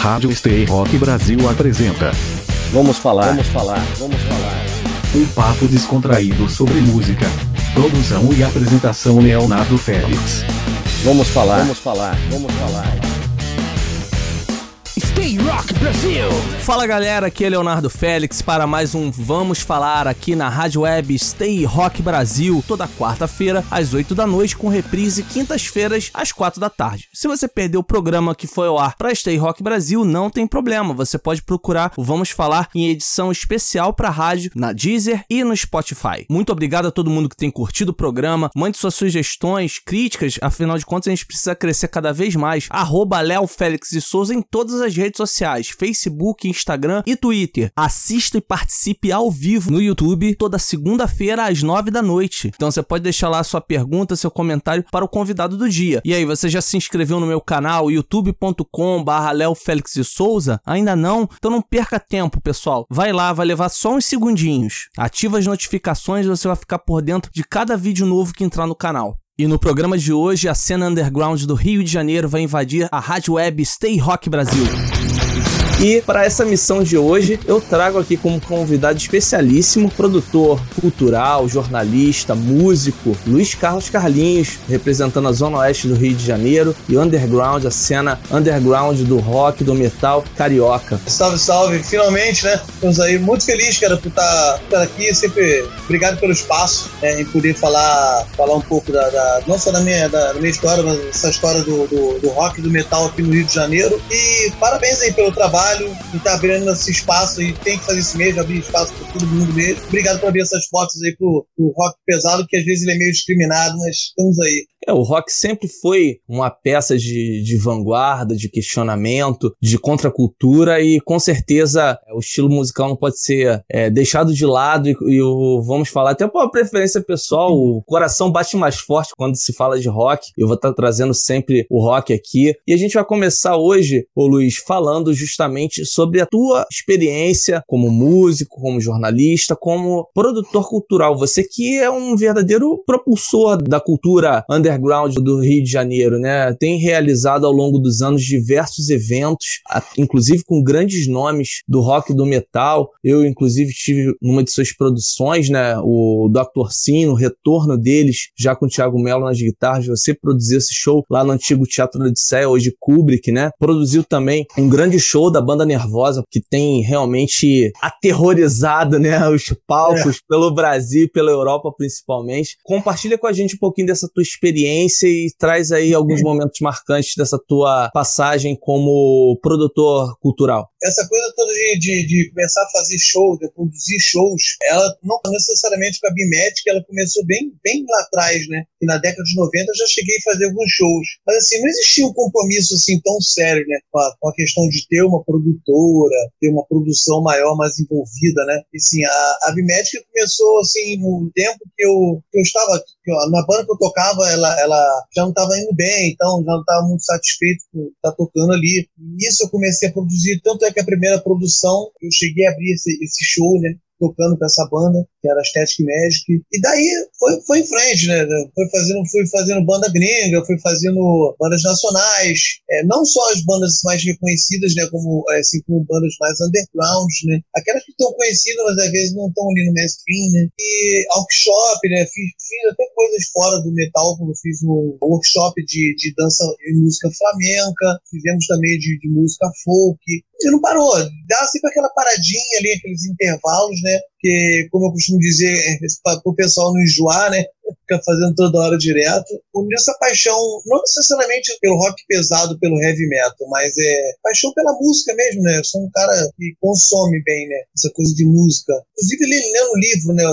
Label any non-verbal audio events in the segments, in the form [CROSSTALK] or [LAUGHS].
Rádio Stay Rock Brasil apresenta. Vamos falar, vamos falar, vamos falar. Um papo descontraído sobre música. Produção e apresentação Leonardo Félix. Vamos falar, vamos falar, vamos falar. Rock Brasil! Fala galera, aqui é Leonardo Félix para mais um Vamos Falar aqui na Rádio Web Stay Rock Brasil, toda quarta-feira às 8 da noite, com reprise quintas-feiras às 4 da tarde. Se você perdeu o programa que foi ao ar para Stay Rock Brasil, não tem problema, você pode procurar o Vamos Falar em edição especial para rádio na Deezer e no Spotify. Muito obrigado a todo mundo que tem curtido o programa, mande suas sugestões, críticas, afinal de contas a gente precisa crescer cada vez mais. Arroba Léo Félix e Souza em todas as redes sociais, Facebook, Instagram e Twitter. Assista e participe ao vivo no YouTube toda segunda-feira às 9 da noite. Então você pode deixar lá sua pergunta, seu comentário para o convidado do dia. E aí, você já se inscreveu no meu canal youtube.com barra Léo Félix de Souza? Ainda não? Então não perca tempo, pessoal. Vai lá, vai levar só uns segundinhos. Ativa as notificações e você vai ficar por dentro de cada vídeo novo que entrar no canal. E no programa de hoje, a cena underground do Rio de Janeiro vai invadir a rádio web Stay Rock Brasil. E para essa missão de hoje, eu trago aqui como convidado especialíssimo, produtor cultural, jornalista, músico, Luiz Carlos Carlinhos, representando a Zona Oeste do Rio de Janeiro e underground, a cena underground do rock, do metal carioca. Salve, salve! Finalmente, né? Estamos aí muito felizes, cara, por estar, aqui. Sempre obrigado pelo espaço né, em poder falar, falar um pouco da, da não só da minha, da, da, minha história, mas essa história do, do, do rock e do metal aqui no Rio de Janeiro. E parabéns aí pelo trabalho trabalho e tá abrindo esse espaço e tem que fazer isso mesmo, abrir espaço para todo mundo mesmo. Obrigado por abrir essas portas aí pro, pro rock pesado, que às vezes ele é meio discriminado, mas estamos aí. É, o rock sempre foi uma peça de, de vanguarda, de questionamento, de contracultura e com certeza é, o estilo musical não pode ser é, deixado de lado e, e, o, vamos falar até por uma preferência pessoal, o coração bate mais forte quando se fala de rock. Eu vou estar trazendo sempre o rock aqui e a gente vai começar hoje, ô Luiz, falando justamente sobre a tua experiência como músico, como jornalista, como produtor cultural. Você que é um verdadeiro propulsor da cultura under underground do Rio de Janeiro, né? Tem realizado ao longo dos anos diversos eventos, inclusive com grandes nomes do rock e do metal. Eu, inclusive, tive numa de suas produções, né? O Dr. Sim, o retorno deles, já com o Thiago Mello nas guitarras. Você produziu esse show lá no antigo Teatro Odisseia, hoje Kubrick, né? Produziu também um grande show da banda Nervosa, que tem realmente aterrorizado, né? [LAUGHS] Os palcos é. pelo Brasil, pela Europa principalmente. Compartilha com a gente um pouquinho dessa tua experiência e traz aí alguns momentos marcantes dessa tua passagem como produtor cultural. Essa coisa toda de, de, de começar a fazer show, de produzir shows, ela não necessariamente com a Bimédica, ela começou bem, bem lá atrás, né? E na década de 90 eu já cheguei a fazer alguns shows. Mas assim, não existia um compromisso assim tão sério, né? Com a, com a questão de ter uma produtora, ter uma produção maior, mais envolvida, né? E sim, a, a começou assim no tempo que eu, que eu estava, na banda que eu tocava, ela ela, já não estava indo bem, então já não estava muito satisfeito com estar tá tocando ali. E eu comecei a produzir, tanto é que a primeira produção, eu cheguei a abrir esse, esse show, né? Tocando com essa banda, que era Static Magic. E daí foi, foi em frente, né? Foi fazendo, fui fazendo banda gringa, fui fazendo bandas nacionais, é, não só as bandas mais reconhecidas, né? Como, é, assim, como bandas mais underground, né? Aquelas que estão conhecidas, mas às vezes não estão ali no mainstream, né? E workshop, né? Fiz, fiz até coisas fora do metal, como fiz um workshop de, de dança e música flamenca, fizemos também de, de música folk, e não parou. Dá sempre aquela paradinha ali, aqueles intervalos, né? Que, como eu costumo dizer, é, para o pessoal não enjoar, né? Fica fazendo toda hora direto. Uniu essa paixão, não necessariamente pelo rock pesado, pelo heavy metal, mas é paixão pela música mesmo, né? Eu sou um cara que consome bem, né? Essa coisa de música. Inclusive, lendo livro, né?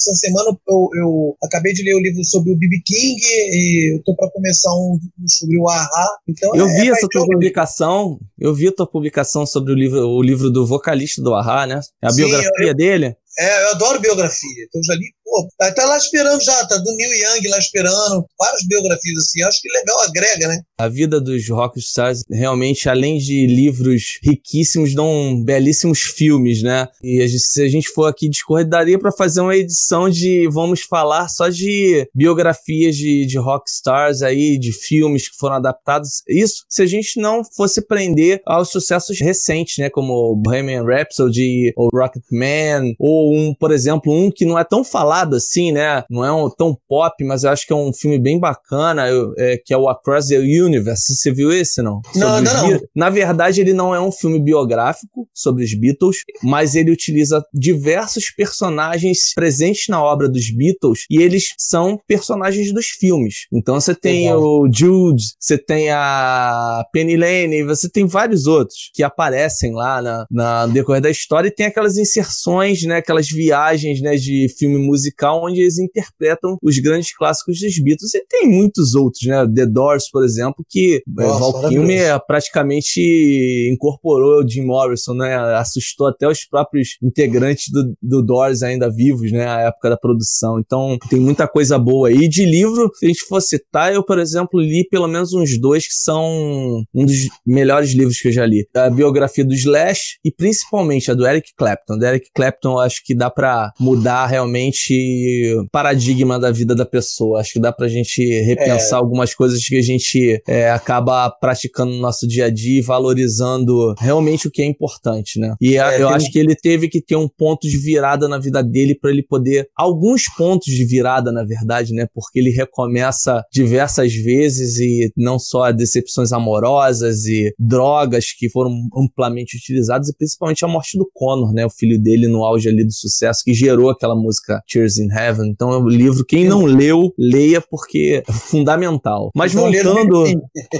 Essa semana eu, eu, acabei de ler o livro sobre o B.B. King e eu tô para começar um, sobre o Ahá. Então, eu é, vi é essa tua publicação, eu vi a tua publicação sobre o livro, o livro do vocalista do Ahá, né? É a Sim, biografia eu, dele. É, eu adoro biografia, então já li Pô, tá, tá lá esperando já, tá do Neil Young lá esperando, várias biografias assim, acho que legal, agrega, né? A vida dos rockstars, realmente, além de livros riquíssimos, dão belíssimos filmes, né? E a gente, se a gente for aqui discorrer, daria para fazer uma edição de, vamos falar, só de biografias de, de rockstars aí, de filmes que foram adaptados. Isso se a gente não fosse prender aos sucessos recentes, né? Como Bohemian Rhapsody, ou Rocketman, ou um, por exemplo, um que não é tão falado assim, né? Não é um, tão pop, mas eu acho que é um filme bem bacana, é, que é o Across the Universe. Você viu esse, não? Não, ainda não. Na verdade, ele não é um filme biográfico sobre os Beatles, mas ele utiliza diversos personagens presentes na obra dos Beatles e eles são personagens dos filmes. Então você tem o Jude, você tem a Penny Lane, você tem vários outros que aparecem lá na, na no decorrer da história e tem aquelas inserções, né, aquelas viagens, né, de filme musical onde eles interpretam os grandes clássicos dos Beatles. E tem muitos outros, né, The Doors, por exemplo, que é, Nossa, Val Kilmer praticamente incorporou o Jim Morrison, né, assustou até os próprios integrantes do, do Doors ainda vivos, né, à época da produção. Então tem muita coisa boa aí. De livro, se a gente for citar, eu, por exemplo, li pelo menos uns dois que são um dos melhores livros que eu já li. A biografia do Slash e principalmente a do Eric Clapton. Do Eric Clapton, eu acho que dá para mudar realmente paradigma da vida da pessoa. Acho que dá pra gente repensar é. algumas coisas que a gente é, acaba praticando no nosso dia a dia e valorizando realmente o que é importante, né? E é, eu acho que ele teve que ter um ponto de virada na vida dele para ele poder alguns pontos de virada, na verdade, né? Porque ele recomeça diversas vezes e não só decepções amorosas e drogas que foram amplamente utilizadas e principalmente a morte do Connor, né? O filho dele no auge ali do sucesso que gerou aquela música Tears in Heaven. Então é um livro, quem não leu, leia porque é fundamental. Mas não voltando,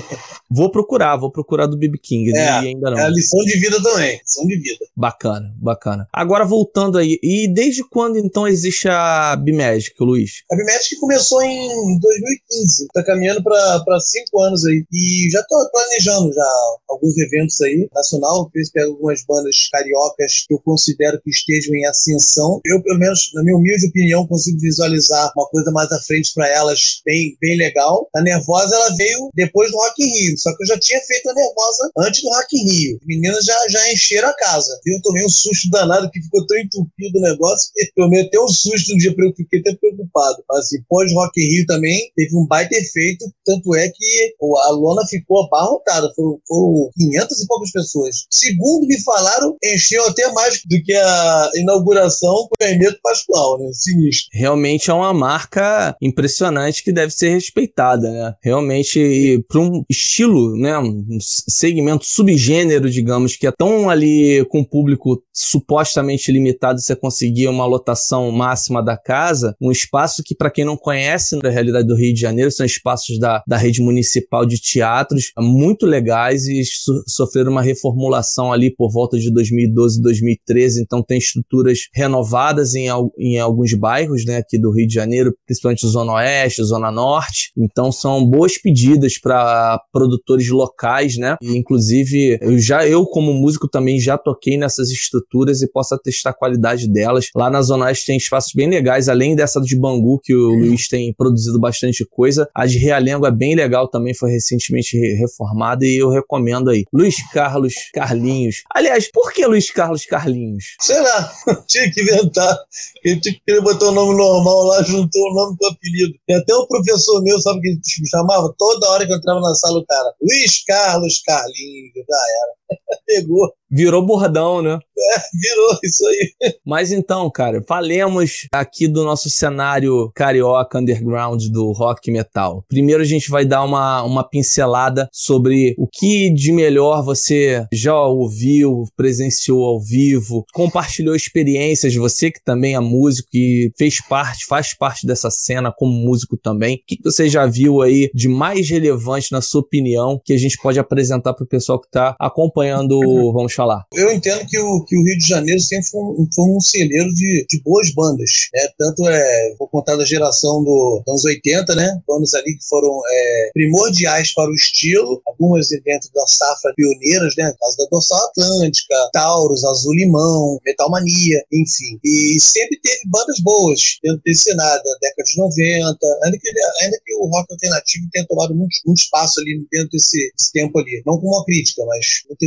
[LAUGHS] vou procurar, vou procurar do BB King, é, ainda não. É a lição de vida também, lição de vida. Bacana, bacana. Agora voltando aí, e desde quando então existe a Bimagic, Luiz? A Bimagic começou em 2015, tá caminhando para cinco anos aí. E já tô planejando já alguns eventos aí, nacional, pego algumas bandas cariocas que eu considero que estejam em ascensão. Eu, pelo menos, na minha humilde opinião, consigo visualizar uma coisa mais à frente para elas bem, bem legal. A Nervosa, ela veio depois do Rock in Rio, só que eu já tinha feito a Nervosa antes do Rock in Rio. Meninas já, já encheram a casa. Eu tomei um susto danado que ficou tão entupido o negócio que tomei até um susto um dia, eu fiquei até preocupado. Assim, pós Rock in Rio também teve um baita efeito, tanto é que a lona ficou abarrotada, foram, foram 500 e poucas pessoas. Segundo me falaram, encheu até mais do que a inauguração com o Hermeto Pascoal, né? Sinistro. Realmente é uma marca impressionante que deve ser respeitada, né? Realmente, para um estilo, né? Um segmento subgênero, digamos, que é tão ali com público supostamente limitado, você conseguir uma lotação máxima da casa, um espaço que, para quem não conhece na realidade do Rio de Janeiro, são espaços da, da rede municipal de teatros muito legais e so, sofreram uma reformulação ali por volta de 2012, 2013, então tem estruturas renovadas em, em alguns bairros, né, aqui do Rio de Janeiro, principalmente Zona Oeste, Zona Norte, então são boas pedidas para produtores locais, né, e inclusive eu já, eu como músico também já toquei nessas estruturas e posso atestar a qualidade delas. Lá na Zona Oeste tem espaços bem legais, além dessa de Bangu, que o Luiz tem produzido bastante coisa, a de Realengo é bem legal também, foi recentemente reformada e eu recomendo aí. Luiz Carlos Carlinhos. Aliás, por que Luiz Carlos Carlinhos? Sei lá, [LAUGHS] tinha que inventar. Ele tinha que botar o nome normal lá, juntou o nome com o apelido. Tem até um professor meu, sabe que ele me chamava? Toda hora que eu entrava na sala, o cara, Luiz Carlos Carlinhos, já era. Pegou. Virou bordão, né? É, virou, isso aí. Mas então, cara, falemos aqui do nosso cenário carioca underground do rock metal. Primeiro a gente vai dar uma, uma pincelada sobre o que de melhor você já ouviu, presenciou ao vivo, compartilhou experiências, você que também é músico e fez parte, faz parte dessa cena como músico também. O que você já viu aí de mais relevante, na sua opinião, que a gente pode apresentar para o pessoal que está acompanhando acompanhando Vamos Falar? Eu entendo que o, que o Rio de Janeiro sempre foi um, foi um celeiro de, de boas bandas, né? Tanto é, vou contar da geração do, dos anos 80, né? Bandas ali que foram é, primordiais para o estilo, algumas dentro da safra pioneiras, né? Caso da Dorsal Atlântica, Taurus, Azul Limão, Metal Mania, enfim. E sempre teve bandas boas dentro desse cenário, da década de 90, ainda que, ainda que o rock alternativo tenha tomado muito, muito espaço ali dentro desse, desse tempo ali. Não como uma crítica, mas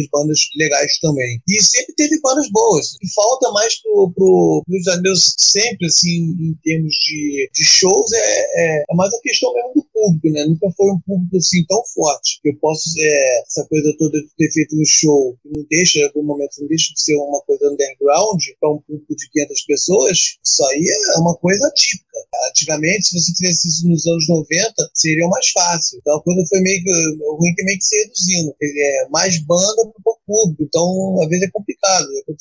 bandas legais também. E sempre teve bandas boas. E falta mais pro, pro de Janeiro sempre, assim, em termos de, de shows, é, é, é mais a questão mesmo do público, né? Nunca foi um público assim tão forte. Eu posso, é, essa coisa toda de ter feito um show que não deixa, em algum momento, não deixa de ser uma coisa underground para um público de 500 pessoas, isso aí é uma coisa típica. Antigamente, se você tivesse isso nos anos 90, seria mais fácil. Então a coisa foi meio que ruim que meio que se reduzindo. É mais banda para pouco público. Então, às vezes é complicado. Eu,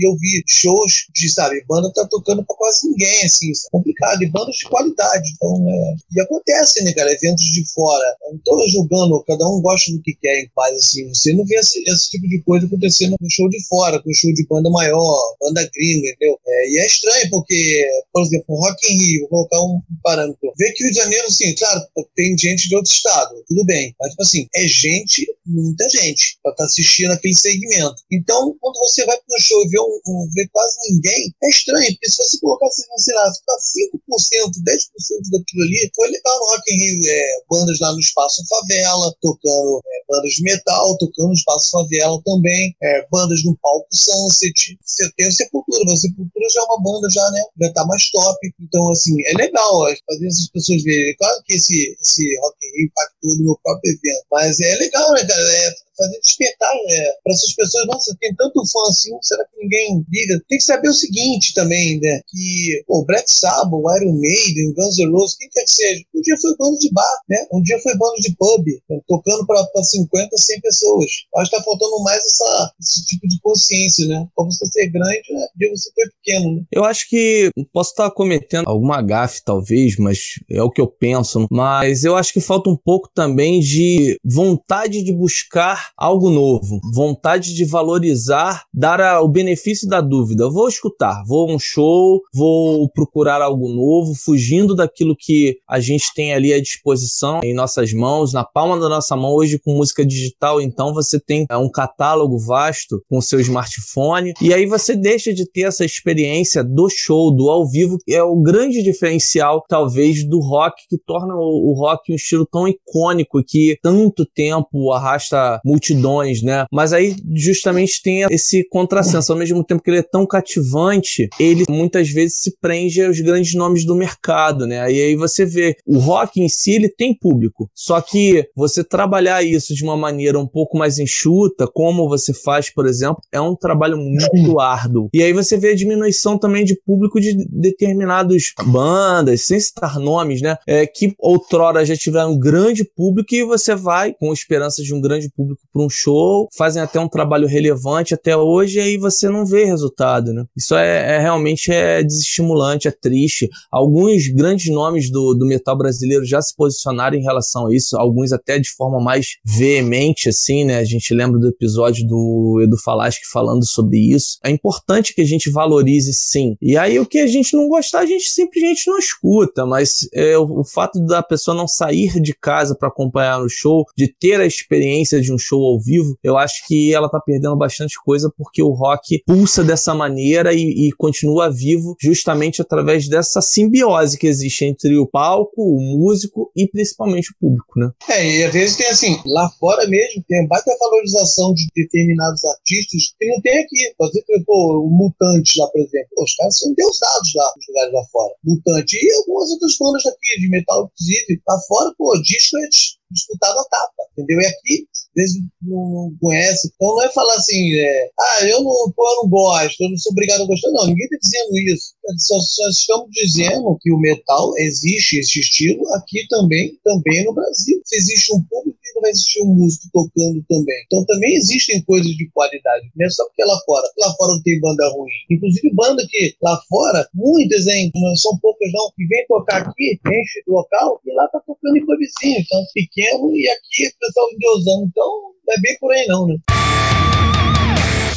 eu vi shows de, sabe, banda tá tocando para quase ninguém, assim, é complicado. E bandas de qualidade. Então, é... E acontece, né, cara? Eventos de fora. Eu não tô julgando, cada um gosta do que quer em paz, assim. Você não vê esse, esse tipo de coisa acontecendo com show de fora, com show de banda maior, banda gringa, entendeu? É, e é estranho, porque, por exemplo, Rock in Rio, vou colocar um parâmetro. Vê que Rio de Janeiro, assim, claro, tem gente de outro estado, tudo bem. Mas, tipo assim, é gente, muita gente, pra estar tá assistindo aquele segmento. Então, quando você vai um show e vê, um, um, vê quase ninguém, é estranho, porque se você colocasse, sei lá, 5%, 10% daquilo ali, foi legal no Rock in Rio, é, bandas lá no Espaço Favela, tocando é, bandas de metal, tocando no Espaço Favela também, é, bandas no palco Sunset, você tem a Sepultura, a Sepultura já é uma banda já, né, já tá mais top, então, assim, é legal fazer essas pessoas verem, claro que esse, esse Rock in Rio impactou no meu próprio evento, mas é legal, né, cara, é fazer despertar né, para essas pessoas. Nossa, tem tanto fã assim, será que ninguém liga? Tem que saber o seguinte também, né? Que o Black Sabbath, Iron Maiden, Guns N' Roses, quem quer que seja, um dia foi bando de bar, né? Um dia foi bando de pub, né? tocando para 50, 100 pessoas. Acho que tá faltando mais essa, esse tipo de consciência, né? Pra você ser grande, né? Um dia você foi pequeno, né? Eu acho que posso estar cometendo alguma gafe, talvez, mas é o que eu penso. Mas eu acho que falta um pouco também de vontade de buscar algo novo, vontade de valorizar, dar a, o benefício da dúvida. vou escutar, vou a um show, vou procurar algo novo, fugindo daquilo que a gente tem ali à disposição em nossas mãos, na palma da nossa mão hoje com música digital, então você tem é, um catálogo vasto com seu smartphone e aí você deixa de ter essa experiência do show, do ao vivo, que é o grande diferencial talvez do rock que torna o, o rock um estilo tão icônico que tanto tempo arrasta multidões, né? Mas aí justamente tem esse contrassenso. Ao mesmo tempo que ele é tão cativante, ele muitas vezes se prende aos grandes nomes do mercado, né? E aí você vê, o rock em si ele tem público. Só que você trabalhar isso de uma maneira um pouco mais enxuta, como você faz, por exemplo, é um trabalho muito árduo. E aí você vê a diminuição também de público de determinadas bandas, sem citar nomes, né? É, que outrora já tiveram um grande público e você vai com esperança de um grande público para um show, fazem até um trabalho relevante até hoje e aí você não vê resultado, né? Isso é, é realmente é desestimulante, é triste. Alguns grandes nomes do, do metal brasileiro já se posicionaram em relação a isso, alguns até de forma mais veemente, assim, né? A gente lembra do episódio do Edu Falaschi falando sobre isso. É importante que a gente valorize sim. E aí o que a gente não gostar, a gente simplesmente não escuta, mas é, o, o fato da pessoa não sair de casa para acompanhar o show, de ter a experiência de um show ao vivo, eu acho que ela tá perdendo bastante coisa porque o rock pulsa dessa maneira e, e continua vivo justamente através dessa simbiose que existe entre o palco, o músico e principalmente o público, né? É, e às vezes tem assim, lá fora mesmo, tem baita valorização de determinados artistas que não tem aqui. Por exemplo, o Mutante lá, por exemplo, os caras são deusados lá nos lugares lá fora. Mutante e algumas outras bandas daqui, de metal, inclusive, lá fora, pô, disco é disputado a tapa, entendeu? E aqui, às vezes não conhece. Então não é falar assim, é, ah, eu não, pô, eu não gosto, eu não sou obrigado a gostar. Não, ninguém está dizendo isso. Só, só, estamos dizendo que o metal existe esse estilo aqui também, também no Brasil. Se existe um público, vai existir um músico tocando também. Então também existem coisas de qualidade, não é só porque lá fora. Lá fora não tem banda ruim. Inclusive banda que lá fora, muitas, hein, não são poucas não, que vem tocar aqui, enche o local e lá tá tocando em pubzinho. Então pequeno e aqui o pessoal endeusando. Então não é bem por aí não, né?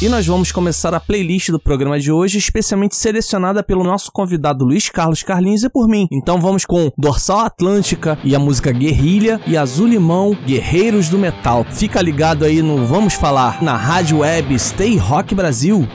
E nós vamos começar a playlist do programa de hoje, especialmente selecionada pelo nosso convidado Luiz Carlos Carlinhos e por mim. Então vamos com Dorsal Atlântica e a música Guerrilha e Azul Limão, Guerreiros do Metal. Fica ligado aí no Vamos Falar na rádio web Stay Rock Brasil.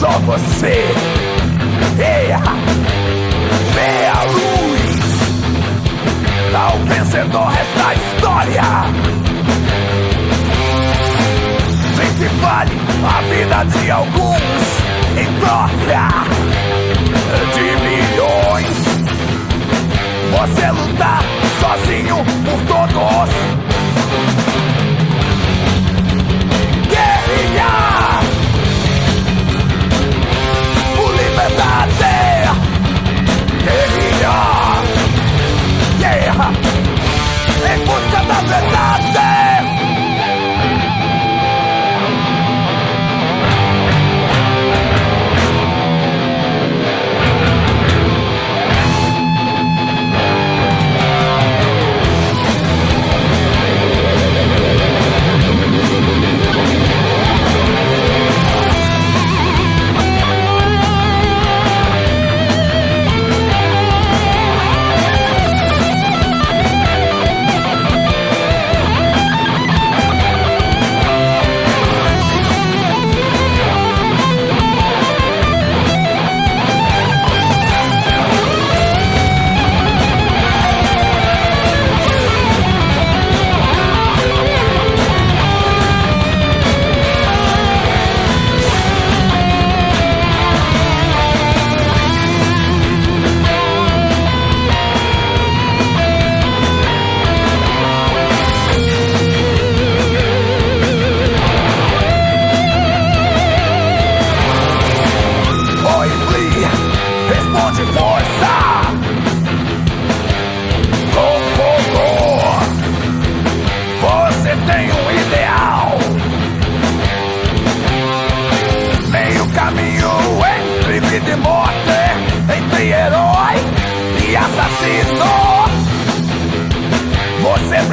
Só você. Eia, vê a luz. Tá Tal vencedor resta história. De que vale a vida de alguns em troca de milhões? Você lutar sozinho por todos.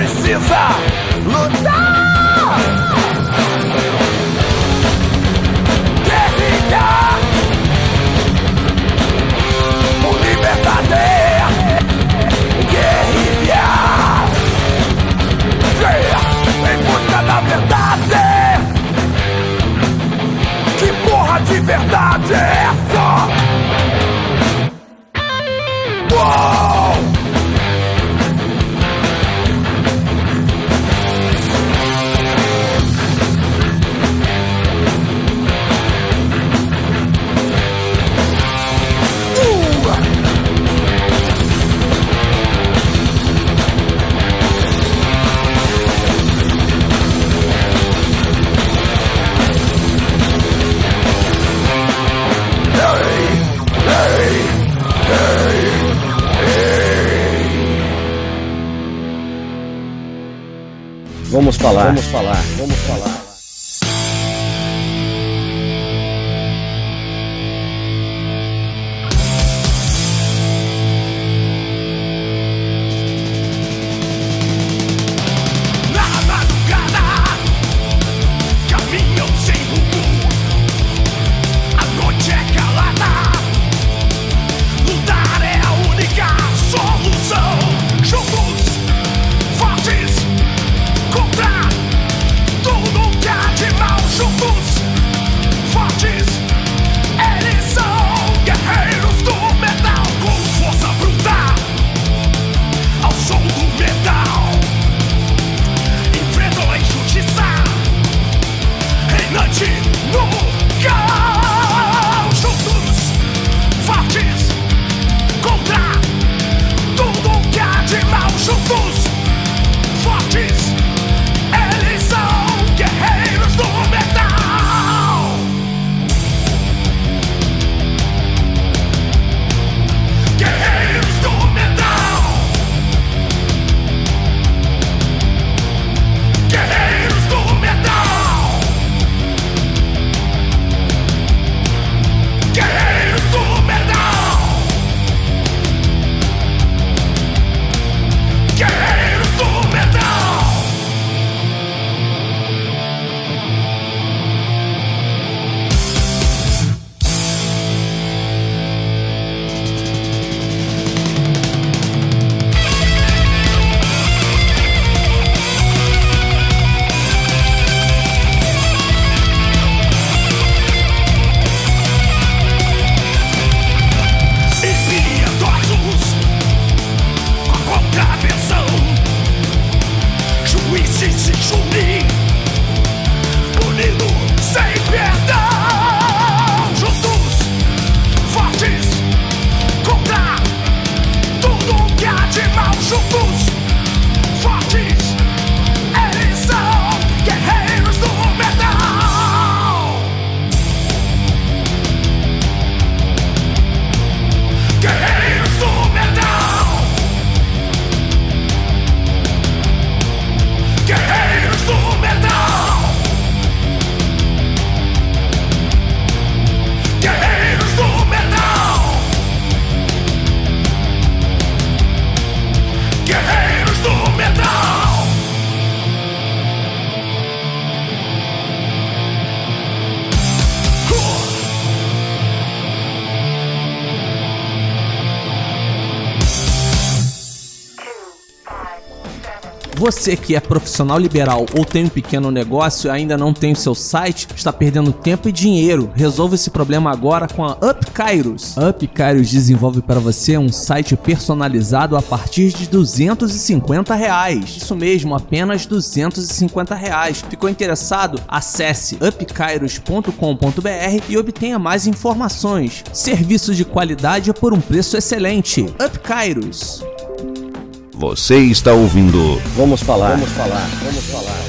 Vamos Você que é profissional liberal ou tem um pequeno negócio e ainda não tem o seu site, está perdendo tempo e dinheiro. Resolva esse problema agora com a Up Kairos. A desenvolve para você um site personalizado a partir de 250 reais. Isso mesmo, apenas 250 reais. Ficou interessado? Acesse upkairos.com.br e obtenha mais informações. Serviço de qualidade por um preço excelente. Up Kairos. Você está ouvindo. Vamos falar. Vamos falar. Vamos falar.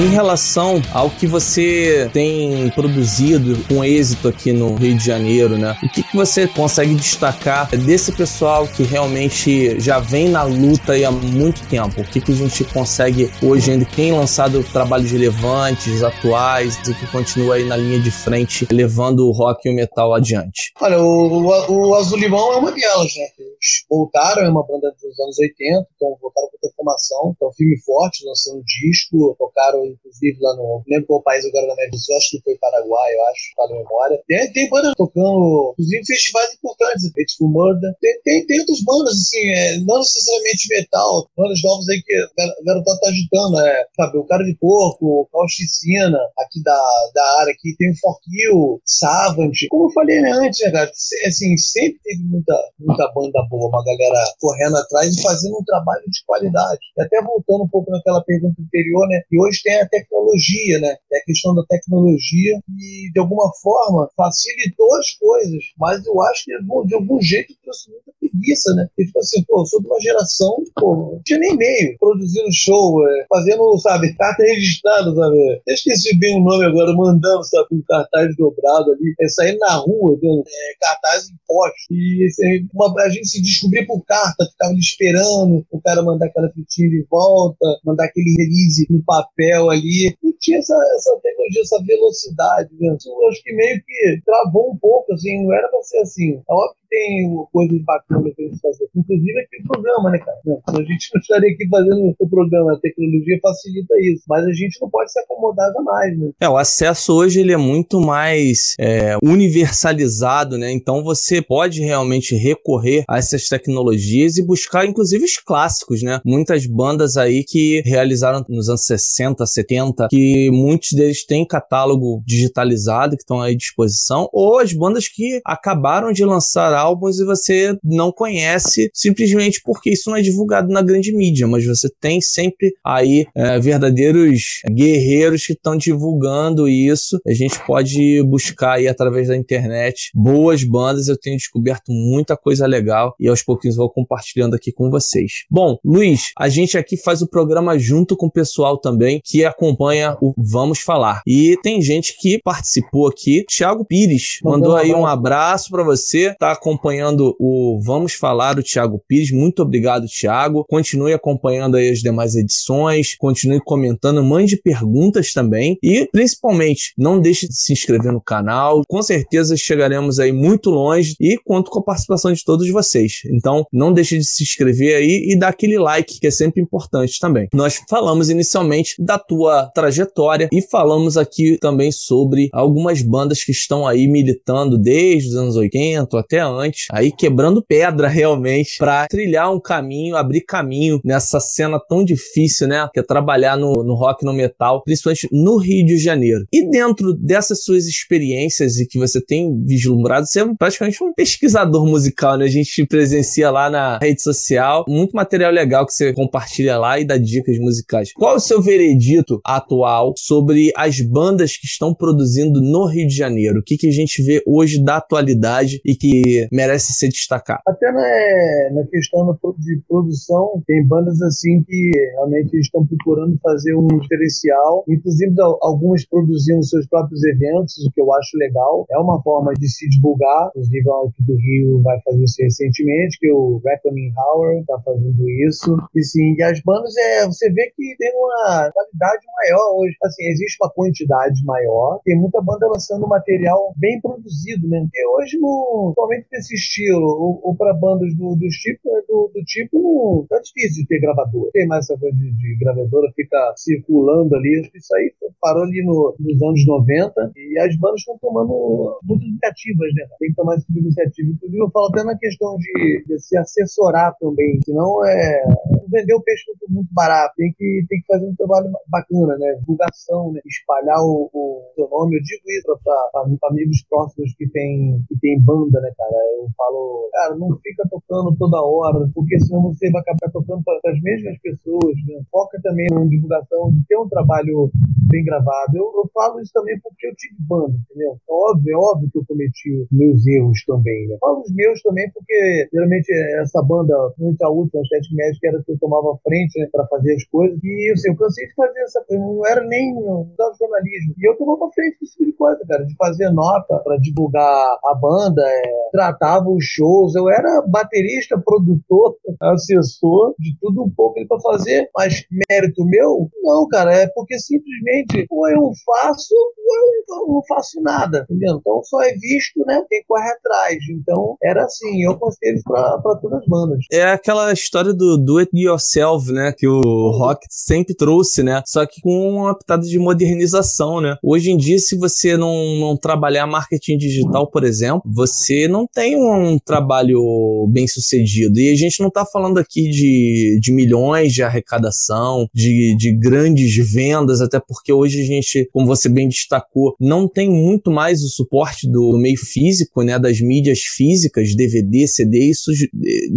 Em relação ao que você tem produzido com êxito aqui no Rio de Janeiro, né? O que, que você consegue destacar desse pessoal que realmente já vem na luta há muito tempo? O que, que a gente consegue hoje ainda tem lançado trabalhos relevantes, atuais e que continua aí na linha de frente, levando o rock e o metal adiante? Olha, o, o, o Azul Limão é uma delas, né? Eles voltaram, é uma banda dos anos 80, então voltaram com a formação, é um filme forte, lançando um disco, tocaram inclusive, lá no. Não lembro qual país agora na do Sul, acho que foi Paraguai, eu acho, para memória. Tem, tem bandas tocando, inclusive, festivais importantes, Beautiful Murder. Tem, tem, tem outras bandas, assim, é, não necessariamente metal, bandas novas aí que a garota tá agitando, é, sabe, o Cara de Porco, Causticina, aqui da, da área aqui, tem o Forkill, Savant. Como eu falei né, antes, né, cara, assim, sempre teve muita, muita banda boa, uma galera correndo atrás e fazendo um trabalho de qualidade. E até voltando um pouco naquela pergunta anterior, né, e hoje tem a tecnologia, né? É a questão da tecnologia e, de alguma forma, facilitou as coisas, mas eu acho que, de algum jeito, trouxe muita preguiça, né? Porque, tipo assim, pô, eu sou de uma geração, pô, não tinha nem meio, produzindo show, é, fazendo, sabe, [LAUGHS] carta registrada, sabe? Eu esqueci bem o nome agora, mandando, sabe, um cartaz dobrado ali, é, saindo na rua, dando é, cartaz em poste. E assim, uma, a gente se descobria por carta, ficava esperando o cara mandar aquela fitinha de volta, mandar aquele release no papel ali. Não tinha essa, essa tecnologia, essa velocidade, né? Isso, acho que meio que travou um pouco, assim, não era pra ser assim. É óbvio tem coisas bacanas pra gente fazer. Inclusive aqui o programa, né, cara? A gente não estaria aqui fazendo o programa, a tecnologia facilita isso. Mas a gente não pode se acomodar jamais, né? É, o acesso hoje ele é muito mais é, universalizado, né? Então você pode realmente recorrer a essas tecnologias e buscar, inclusive, os clássicos, né? Muitas bandas aí que realizaram nos anos 60, 70, que muitos deles têm catálogo digitalizado, que estão à disposição, ou as bandas que acabaram de lançar álbuns e você não conhece simplesmente porque isso não é divulgado na grande mídia, mas você tem sempre aí é, verdadeiros guerreiros que estão divulgando isso. A gente pode buscar aí através da internet boas bandas. Eu tenho descoberto muita coisa legal e aos pouquinhos vou compartilhando aqui com vocês. Bom, Luiz, a gente aqui faz o programa junto com o pessoal também que acompanha o Vamos Falar. E tem gente que participou aqui. Thiago Pires mandou aí um abraço para você. Tá acompanhando o Vamos Falar, o Thiago Pires. Muito obrigado, Thiago. Continue acompanhando aí as demais edições, continue comentando, mande perguntas também e, principalmente, não deixe de se inscrever no canal. Com certeza chegaremos aí muito longe e conto com a participação de todos vocês. Então, não deixe de se inscrever aí e dar aquele like, que é sempre importante também. Nós falamos inicialmente da tua trajetória e falamos aqui também sobre algumas bandas que estão aí militando desde os anos 80 até antes, aí quebrando pedra [LAUGHS] realmente para trilhar um caminho, abrir caminho nessa cena tão difícil, né? Que é trabalhar no, no rock, no metal, principalmente no Rio de Janeiro. E dentro dessas suas experiências e que você tem vislumbrado, você é praticamente um pesquisador musical, né? A gente presencia lá na rede social, muito material legal que você compartilha lá e dá dicas musicais. Qual o seu veredito atual sobre as bandas que estão produzindo no Rio de Janeiro? O que, que a gente vê hoje da atualidade e que merece ser destacado. Até na, na questão de produção, tem bandas assim que realmente estão procurando fazer um diferencial, inclusive algumas produzindo seus próprios eventos, o que eu acho legal. É uma forma de se divulgar, inclusive aqui do Rio vai fazer isso recentemente, que o Reckoning Hour está fazendo isso. E sim, e as bandas, é, você vê que tem uma qualidade maior hoje. Assim, existe uma quantidade maior, tem muita banda lançando material bem produzido, né? Porque hoje, no, principalmente desse estilo ou, ou para bandas do, do, tipo, do, do tipo, tá difícil de ter gravadora. Tem mais essa coisa de, de gravadora, fica circulando ali. Isso aí parou ali no, nos anos 90 e as bandas estão tomando muitas iniciativas, né? Tem que tomar esse tipo de iniciativa. Inclusive, eu falo até na questão de, de se assessorar também, senão é vender o peixe muito barato. Tem que, tem que fazer um trabalho bacana, né? Divulgação, né? Espalhar o, o seu nome. Eu digo isso para amigos próximos que tem, que tem banda, né, cara? Eu falo, cara, não fica tocando toda hora, porque senão você vai acabar tocando para as mesmas pessoas. Né? Foca também na divulgação, de ter um trabalho bem gravado. Eu, eu falo isso também porque eu tive banda, entendeu? É óbvio, é óbvio que eu cometi meus erros também, né? Falo os meus também porque, geralmente, essa banda, principalmente a última, Estética Médica, era que eu tomava frente né, para fazer as coisas. E, assim, eu cansei de fazer essa coisa. Não era nem no jornalismo. E eu tomava frente desse tipo de coisa, cara, de fazer nota para divulgar a banda, é, tratava os shows. Eu era baterista, produtor, [LAUGHS] assessor, de tudo um pouco para fazer. Mas mérito meu? Não, cara, é porque simplesmente ou eu faço ou eu não faço nada, entendeu? Então só é visto, né? Quem corre atrás. Então era assim, eu conselho para todas as bandas. É aquela história do do it yourself, né? Que o rock sempre trouxe, né? Só que com uma pitada de modernização, né? Hoje em dia, se você não, não trabalhar marketing digital, por exemplo, você não tem um trabalho bem sucedido. E a gente não tá falando aqui de, de milhões de arrecadação, de, de grandes vendas, até porque hoje a gente, como você bem destacou, não tem muito mais o suporte do meio físico, né? Das mídias físicas, DVD, CD, isso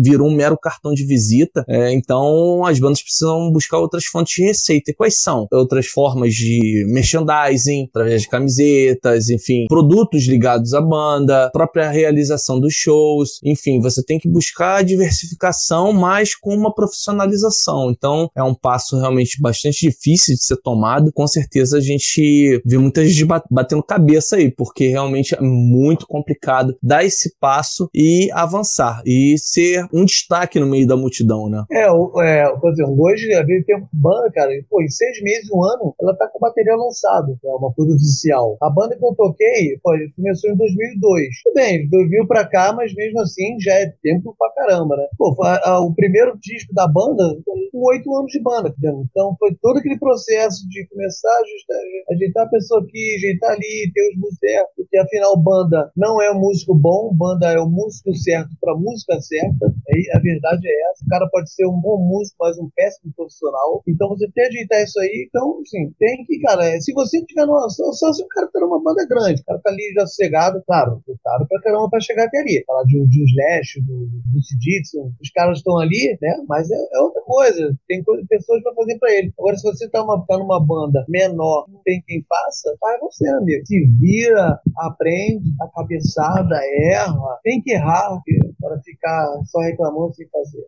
virou um mero cartão de visita. É, então as bandas precisam buscar outras fontes de receita. E quais são? Outras formas de merchandising, através de camisetas, enfim, produtos ligados à banda, própria realização dos shows, enfim, você tem que buscar diversificação, mas com uma profissionalização. Então é um passo realmente bastante difícil de ser tomado. Com certeza a gente vê muita gente batendo cabeça aí, porque realmente é muito complicado dar esse passo e avançar e ser um destaque no meio da multidão, né? É, é por exemplo, hoje, às vezes tem uma banda, cara, pô, em seis meses, um ano, ela tá com material lançado, é uma coisa oficial. A banda que eu toquei, pô, começou em 2002. Tudo bem, 2000 pra cá, mas mesmo assim já é tempo pra caramba, né? Pô, a, a, o primeiro disco da banda com oito anos de banda, entendeu? Então foi todo aquele processo de começar a ajustar, ajeitar a pessoa aqui, ajeitar ali, ter os músicos certos, porque afinal banda não é um músico bom, banda é o músico certo pra música certa, aí a verdade é essa. O cara pode ser um bom músico, mas um péssimo profissional. Então você tem que ajeitar isso aí. Então, assim, tem que, cara, é, se você tiver numa. Só, só se o cara tá numa banda grande, o cara tá ali já sossegado, claro, lutado pra caramba pra chegar até ali. Falar de, de um Slash, do, do Ciditson, os caras estão ali, né? Mas é, é outra coisa. Tem coisa, pessoas pra fazer pra ele. Agora, se você tá, uma, tá numa banda menor, não tem quem faça, faz você, amigo. Se vira, aprende, a cabeçada, erra. Tem que errar, para ficar só reclamando sem fazer.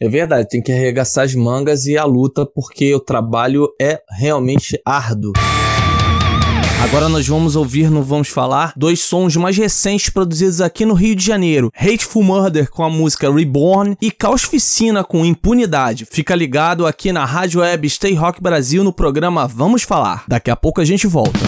É verdade, tem que arregaçar as mangas e a luta, porque o trabalho é realmente árduo. Agora nós vamos ouvir no Vamos Falar dois sons mais recentes produzidos aqui no Rio de Janeiro: Hateful Murder com a música Reborn e Causficina com Impunidade. Fica ligado aqui na Rádio Web Stay Rock Brasil no programa Vamos Falar. Daqui a pouco a gente volta.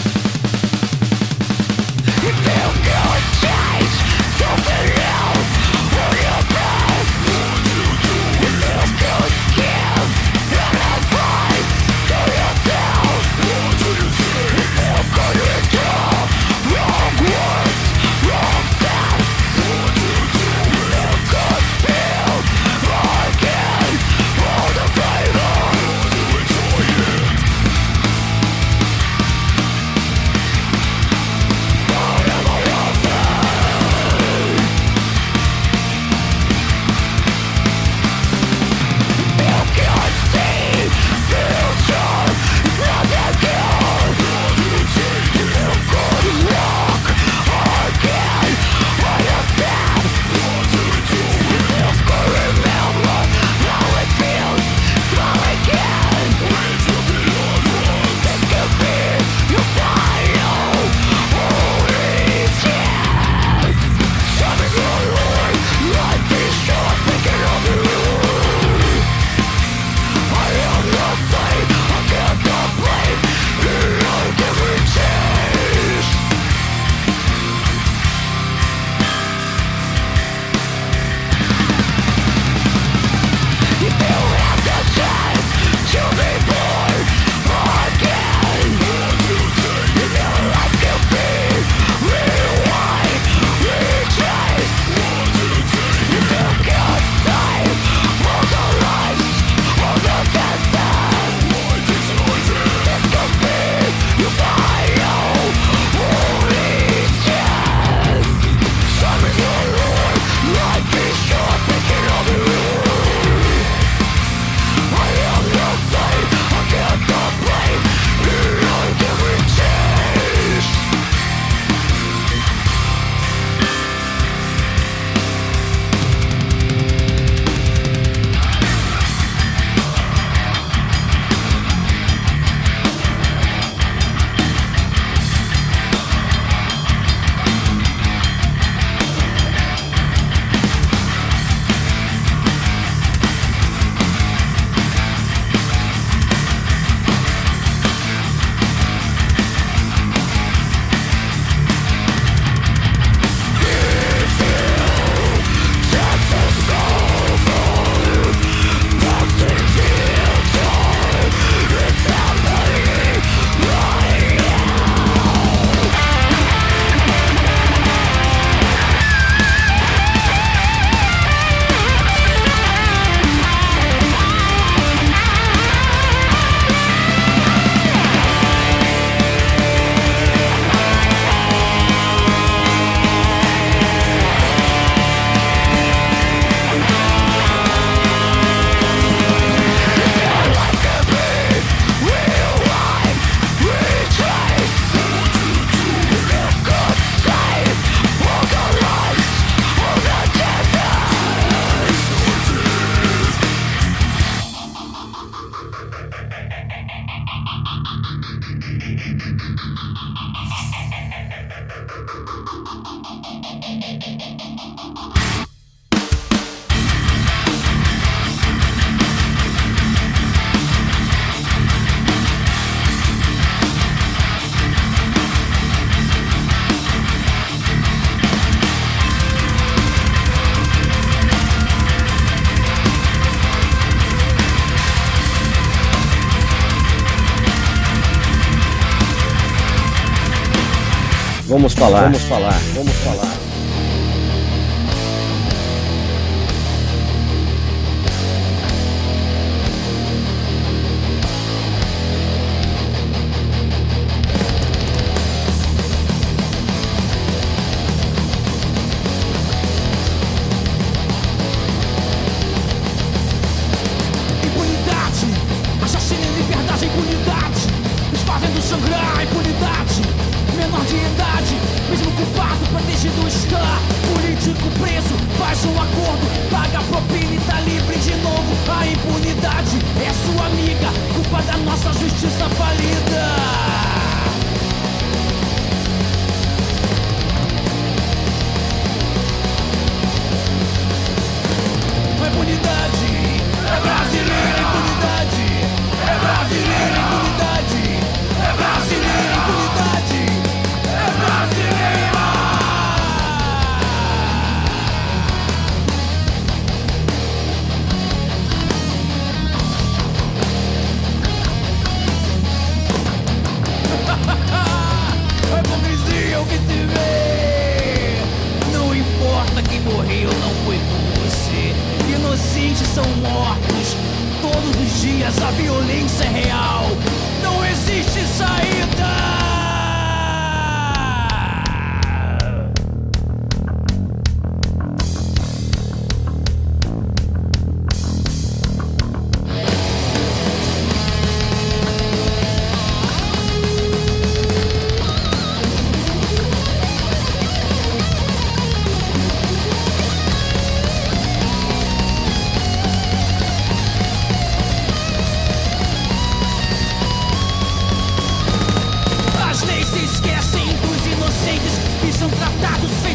Vamos falar, vamos falar.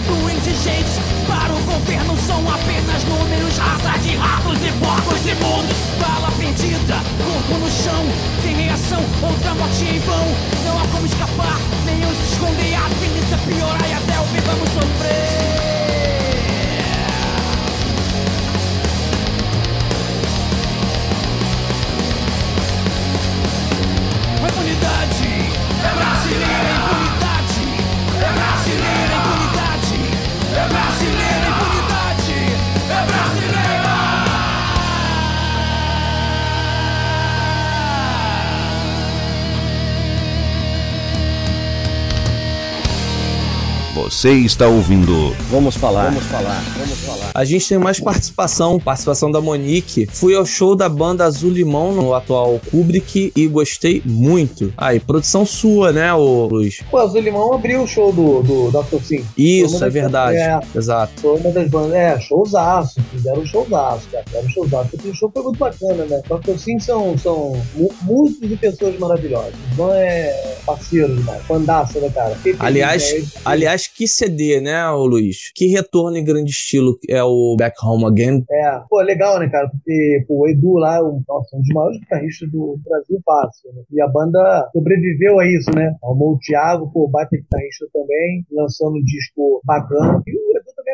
mundo indigentes para o governo são apenas números, raça de ratos e porcos imundos. Bala perdida, corpo no chão, sem reação, outra morte em vão. Não há como escapar, nem onde se esconder. A tendência é piorar e até o fim vamos sofrer. A impunidade é brasileira. Você está ouvindo. Vamos falar. Vamos falar. Vamos falar. A gente tem mais participação, participação da Monique. Fui ao show da banda Azul Limão no atual Kubrick e gostei muito. Aí, ah, produção sua, né, ô Luiz? O Azul Limão abriu o show do, do Dr. Sim. Isso, é verdade. É, Exato. Foi uma das bandas. É, showzaço. Fizeram um showzaço, cara. Fizeram um showzaço. O show foi muito bacana, né? Dr. Sim são, são músicos e pessoas maravilhosas. Então é parceiro demais. Fandaça, né, cara? aliás, né? aliás, que CD, né, o Luiz? Que retorno em grande estilo é o Back Home Again. É, pô, legal, né, cara? Porque pô, o Edu lá, um, nossa, um dos maiores guitarristas do Brasil fácil, né? E a banda sobreviveu a isso, né? Arrumou o Thiago, pô, baita guitarrista também, lançando um disco bacana. E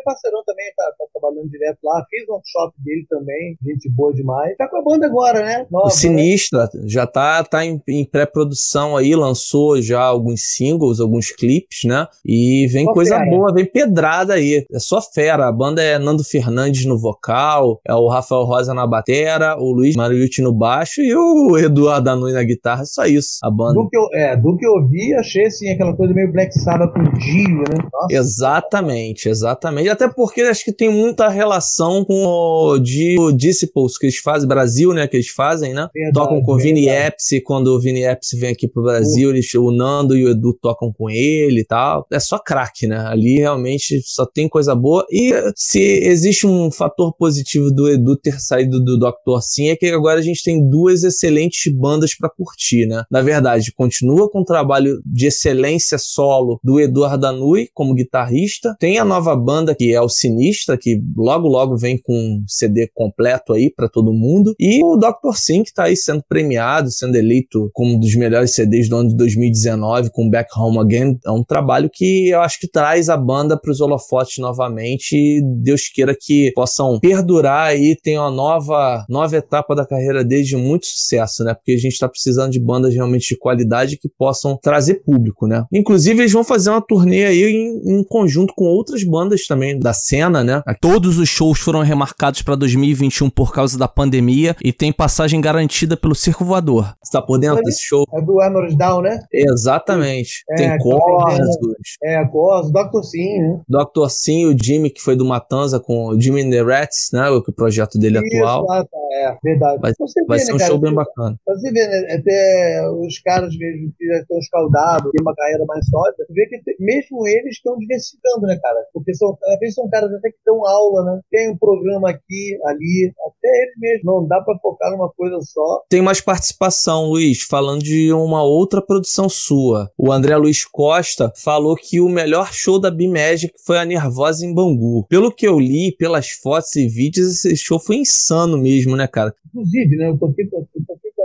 parceirão também, tá, tá trabalhando direto lá. Fiz um shop dele também, gente boa demais. Tá com a banda agora, né? Nova, o né? Sinistra, né? já tá, tá em, em pré-produção aí, lançou já alguns singles, alguns clipes, né? E vem coisa boa, vem pedrada aí. É só fera. A banda é Nando Fernandes no vocal, é o Rafael Rosa na batera, o Luiz Mariucci no baixo e o Eduardo Anui na guitarra. Só isso, a banda. Do que eu, é, do que eu vi, achei assim, aquela coisa meio Black Sabbath com Dio, né? Nossa. Exatamente, exatamente. Até porque acho que tem muita relação com o Dio Disciples que eles fazem, Brasil, né? Que eles fazem, né? Verdade, tocam com o Vini Epsi, quando o Vini Epsi vem aqui pro Brasil, eles, o Nando e o Edu tocam com ele e tal. É só craque, né? Ali realmente só tem coisa boa. E se existe um fator positivo do Edu ter saído do Dr. Sim, é que agora a gente tem duas excelentes bandas para curtir, né? Na verdade, continua com o trabalho de excelência solo do Eduardo Danui como guitarrista. Tem a nova banda que que é o Sinistra, que logo logo vem com um CD completo aí para todo mundo. E o Dr. Sim, que tá aí sendo premiado, sendo eleito como um dos melhores CDs do ano de 2019 com Back Home Again. É um trabalho que eu acho que traz a banda para os holofotes novamente e Deus queira que possam perdurar aí, tem uma nova, nova etapa da carreira deles de muito sucesso, né? Porque a gente está precisando de bandas realmente de qualidade que possam trazer público, né? Inclusive, eles vão fazer uma turnê aí em, em conjunto com outras bandas também da cena, né? Todos os shows foram remarcados para 2021 por causa da pandemia e tem passagem garantida pelo Circo Voador. Você tá por dentro desse show? É do Emerald Down, né? Exatamente. É, tem Corsos. É, Corsos, Dr. Sim, né? Dr. Sim, o Jimmy, que foi do Matanza com o Jimmy and the Rats, né? O projeto dele Isso, atual. Ah, tá, é, verdade. Vai, vai ser um né, show bem bacana. Você vê, né? Até os caras mesmo que já estão escaldados, têm uma carreira mais sólida, vê que mesmo eles estão diversificando, né, cara? Porque são, vezes são caras até que dão aula, né? Tem um programa aqui, ali, até eles mesmos. Não dá pra focar numa coisa só. Tem mais participação, Luiz, falando de uma outra produção sua. O André Luiz Costa falou que o melhor show da B-Magic foi a Nervosa em Bangu. Pelo que eu li, pelas fotos e vídeos, esse show foi insano mesmo, né, cara? Inclusive, né, eu toquei,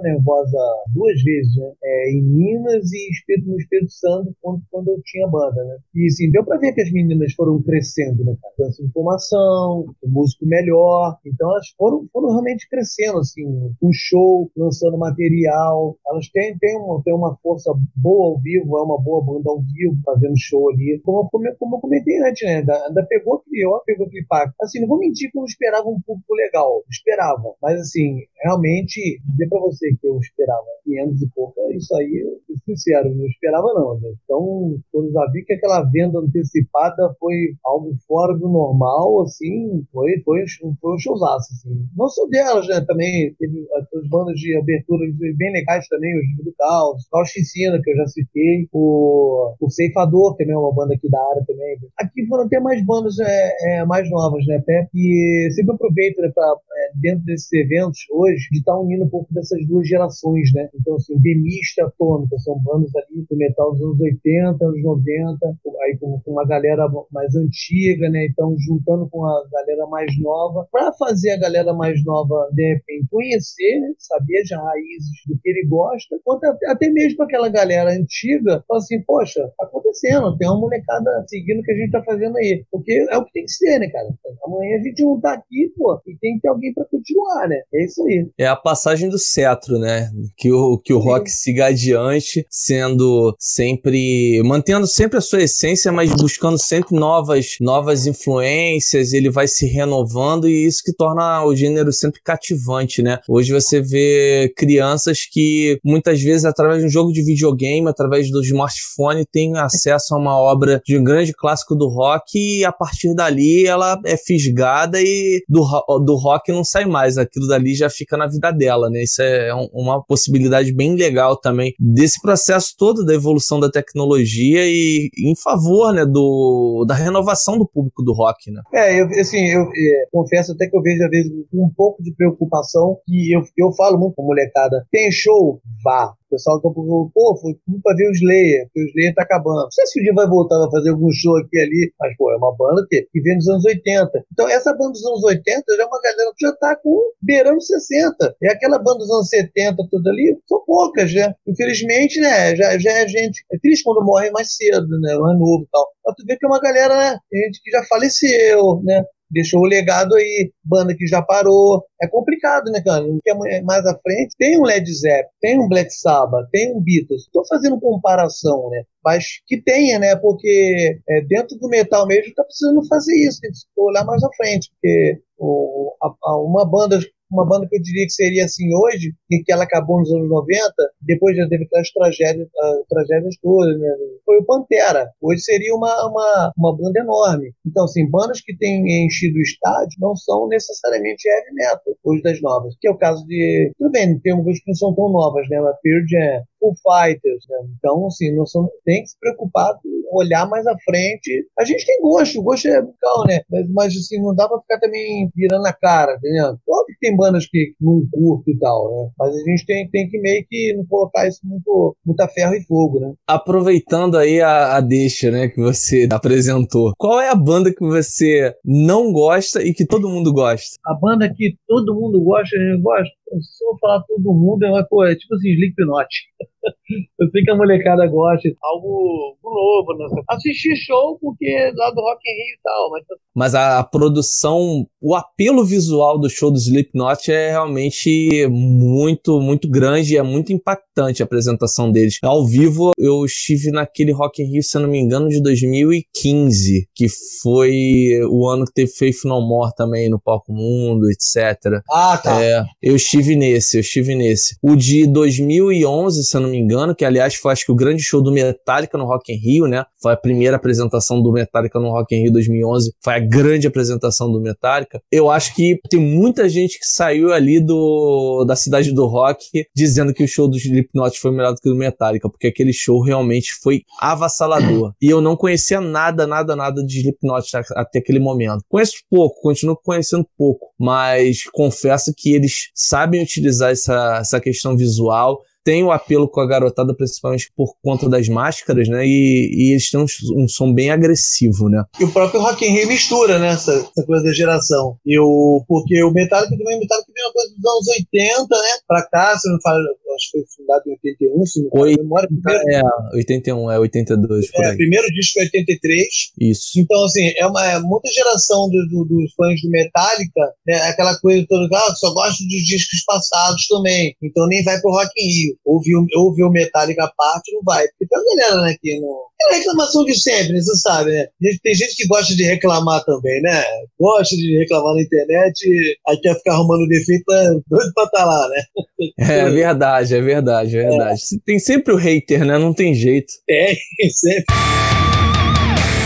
Nervosa duas vezes, né? É, em Minas e Espírito, no Espírito Santo, quando, quando eu tinha banda, né? E assim, deu pra ver que as meninas foram crescendo, né, cara? Dança de formação, um músico melhor. Então elas foram, foram realmente crescendo, assim, um show, lançando material. Elas têm, têm, uma, têm uma força boa ao vivo, é uma boa banda ao vivo, fazendo show ali. Como, como, como eu comentei antes, né? Ainda, ainda pegou, criou, pegou aquele impacto. Assim, não vou mentir que eu não esperava um público legal. Esperava. Mas, assim, realmente, dizer pra você que eu esperava 500 e pouco, isso aí, eu sincero, não esperava não. Né? Então, quando já vi que aquela venda antecipada foi algo fora do normal, assim, foi, foi, foi um showzaço, assim. Não só delas, né? Também teve as bandas de abertura bem legais também, os Divo do Caos, Ensina, que eu já citei, o, o Ceifador, que também é uma banda aqui da área também. Aqui foram até mais bandas é, é, mais novas, né, Pepe? E sempre aproveito, né, pra, é, dentro desses eventos hoje, de estar tá unindo um pouco dessas duas gerações, né? Então, assim, Demista Atômica, são bandas ali do metal dos anos 80, anos 90, aí com, com uma galera mais antiga, né? Então, juntando com a galera mais nova, para fazer a galera mais nova, de repente, conhecer, né? saber as raízes do que ele gosta, quanto até mesmo aquela galera antiga, fala assim, poxa, tá acontecendo, tem uma molecada seguindo o que a gente tá fazendo aí. Porque é o que tem que ser, né, cara? Amanhã a gente não tá aqui, pô, e tem que ter alguém para continuar, né? É isso aí. É a passagem do cetro, né? Que o, que o rock siga adiante, sendo sempre. mantendo sempre a sua essência, mas buscando sempre novas, novas influências, ele vai se renovando e isso que torna o gênero sempre cativante, né? Hoje você vê crianças que muitas vezes, através de um jogo de videogame, através do smartphone, têm acesso a uma obra de um grande clássico do rock e a partir dali ela é fisgada e do, do rock não sai mais. Aquilo dali já fica na vida dela, né? Isso é uma possibilidade bem legal também desse processo todo da evolução da tecnologia e em favor, né, do, da renovação do público do rock, né? É, eu, assim, eu é, confesso até que eu vejo às vezes um pouco de preocupação que eu, eu falo muito com molecada. Tem show? Vá. O pessoal tá pô, foi tudo pra ver o Slayer, porque o Slayer tá acabando. Não sei se o dia vai voltar a fazer algum show aqui ali, mas, pô, é uma banda que, que vem dos anos 80. Então, essa banda dos anos 80 já é uma galera que já tá com beirando 60. E aquela banda dos anos 70, tudo ali, são poucas, né? Infelizmente, né, já, já é gente. É triste quando morre mais cedo, né? Mais novo e tal. Mas tu vê que é uma galera, né? Gente que já faleceu, né? Deixou o legado aí, banda que já parou. É complicado, né, cara? Porque mais à frente tem um Led Zeppelin, tem um Black Sabbath, tem um Beatles. Estou fazendo comparação, né? Mas que tenha, né? Porque é, dentro do metal mesmo está precisando fazer isso, tem que olhar mais à frente, porque o, a, a, uma banda uma banda que eu diria que seria assim hoje, e que ela acabou nos anos 90, depois já teve as tragédias, as tragédias todas, né? Foi o Pantera. Hoje seria uma, uma, uma banda enorme. Então, assim, bandas que têm enchido o estádio não são necessariamente heavy metal, hoje das novas. Que é o caso de. Tudo bem, tem algumas que não são tão novas, né? A Pearl Jam, Full Fighters. Né? Então, assim, não são, tem que se preocupar com olhar mais à frente. A gente tem gosto, o gosto é musical, né? Mas, mas assim, não dá pra ficar também virando a cara, entendeu? Óbvio que tem bandas que não curto e tal, né? Mas a gente tem, tem que meio que não colocar isso muito, muito a ferro e fogo, né? Aproveitando aí a, a deixa, né, que você [LAUGHS] apresentou, qual é a banda que você não gosta e que todo mundo gosta? A banda que todo mundo gosta, eu gosto. Se eu falar todo mundo, é, é tipo assim, Slipknot. [LAUGHS] Eu sei que a molecada gosta, algo novo, né? Assistir show porque é lá do Rock in Rio e tal, mas... Mas a, a produção, o apelo visual do show do Slipknot é realmente muito, muito grande, é muito impactante a apresentação deles. Ao vivo, eu estive naquele Rock in Rio, se eu não me engano, de 2015, que foi o ano que teve Faith No More também no Palco Mundo, etc. Ah, tá. É, eu estive nesse, eu estive nesse. O de 2011, se eu não me engano, que aliás foi acho que o grande show do Metallica no Rock in Rio, né? Foi a primeira apresentação do Metallica no Rock in Rio 2011, foi a grande apresentação do Metallica. Eu acho que tem muita gente que saiu ali do da cidade do rock dizendo que o show do Slipknot foi melhor do que o do Metallica, porque aquele show realmente foi avassalador. E eu não conhecia nada, nada, nada de Slipknot até aquele momento. Conheço pouco, continuo conhecendo pouco, mas confesso que eles sabem utilizar essa, essa questão visual tem o apelo com a garotada, principalmente por conta das máscaras, né? E, e eles têm um, um, som bem agressivo, né? E o próprio Rock in Rio mistura, né? Essa, essa coisa da geração. E o, porque o Metallica também, vem uma coisa dos anos 80, né? Pra cá, se não fala, acho que foi fundado em 81, se não me memória. Primeiro, é, 81, é 82, por é, aí. primeiro disco é 83. Isso. Então, assim, é uma é muita geração do, do, dos fãs do Metallica, né? Aquela coisa toda, ah, só gosto dos discos passados também. Então nem vai pro Rock in Rio ouvir, ouvir o Metallica à parte, não vai. Porque tem uma galera né, que não. É a reclamação de sempre, você sabe, né? Tem gente que gosta de reclamar também, né? Gosta de reclamar na internet, aí quer ficar arrumando defeito, [LAUGHS] doido pra estar tá lá, né? É verdade, é verdade, é verdade. É. Tem sempre o hater, né? Não tem jeito. Tem, [LAUGHS] sempre.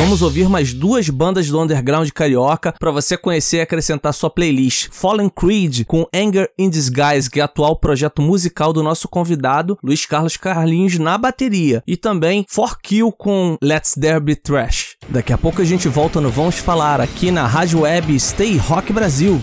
Vamos ouvir mais duas bandas do underground carioca para você conhecer e acrescentar sua playlist. Fallen Creed com Anger in Disguise, que é atual projeto musical do nosso convidado Luiz Carlos Carlinhos na bateria, e também For Kill com Let's There Be Trash. Daqui a pouco a gente volta no Vamos Falar aqui na Rádio Web Stay Rock Brasil.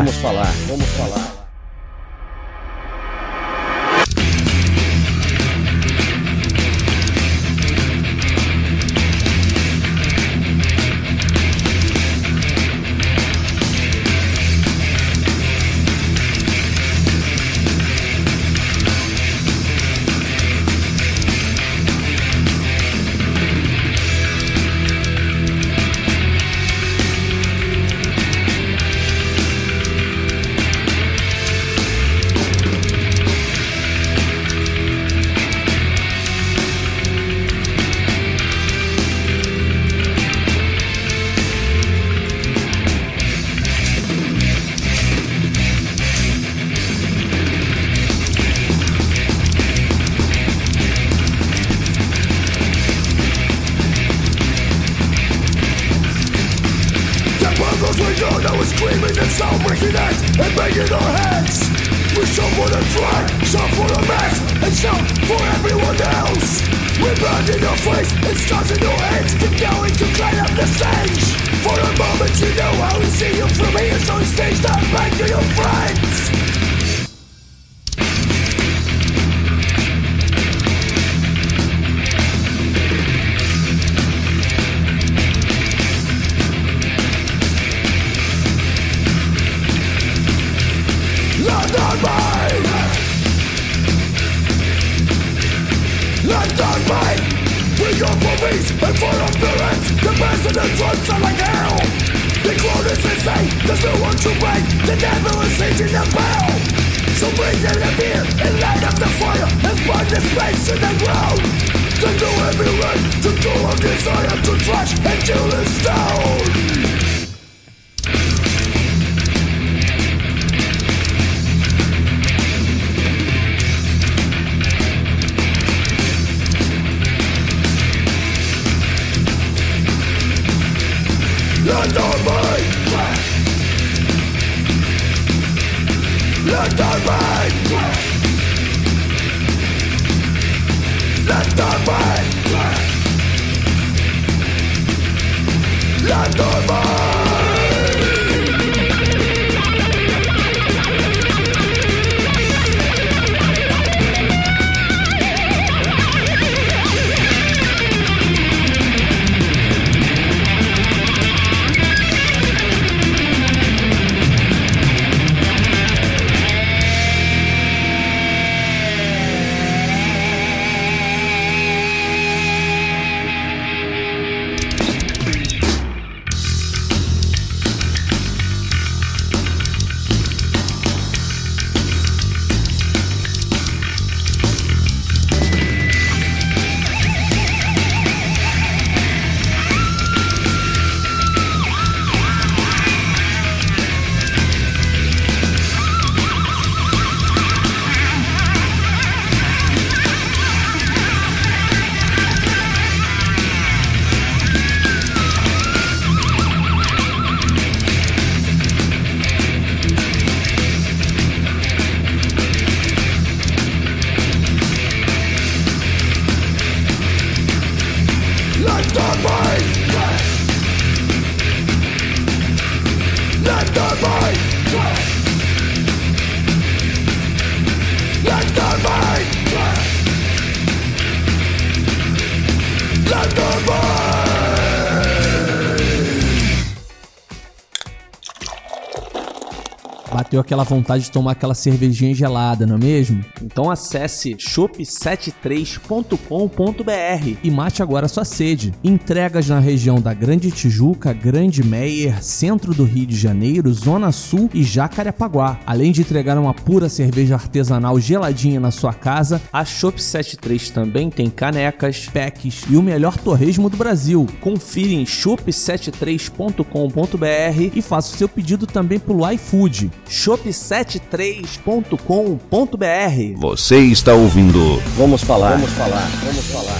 Vamos falar. in the ground To do everything to do our desire to trash and kill it bateu aquela vontade de tomar aquela cervejinha gelada, não é mesmo? Então acesse shop73.com.br e mate agora sua sede. Entregas na região da Grande Tijuca, Grande Meier, centro do Rio de Janeiro, Zona Sul e Jacarepaguá. Além de entregar uma pura cerveja artesanal geladinha na sua casa, a Shop73 também tem canecas, packs e o melhor torresmo do Brasil. Confira em shop73.com.br e faça o seu pedido também pelo iFood shop73.com.br. Você está ouvindo. Vamos falar. Vamos falar. Vamos falar.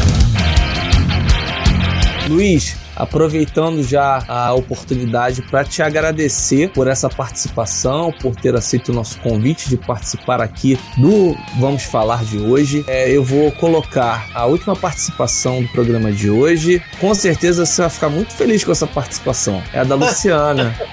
Luiz, aproveitando já a oportunidade para te agradecer por essa participação, por ter aceito o nosso convite de participar aqui do Vamos Falar de hoje. É, eu vou colocar a última participação do programa de hoje. Com certeza você vai ficar muito feliz com essa participação. É a da Luciana. [LAUGHS]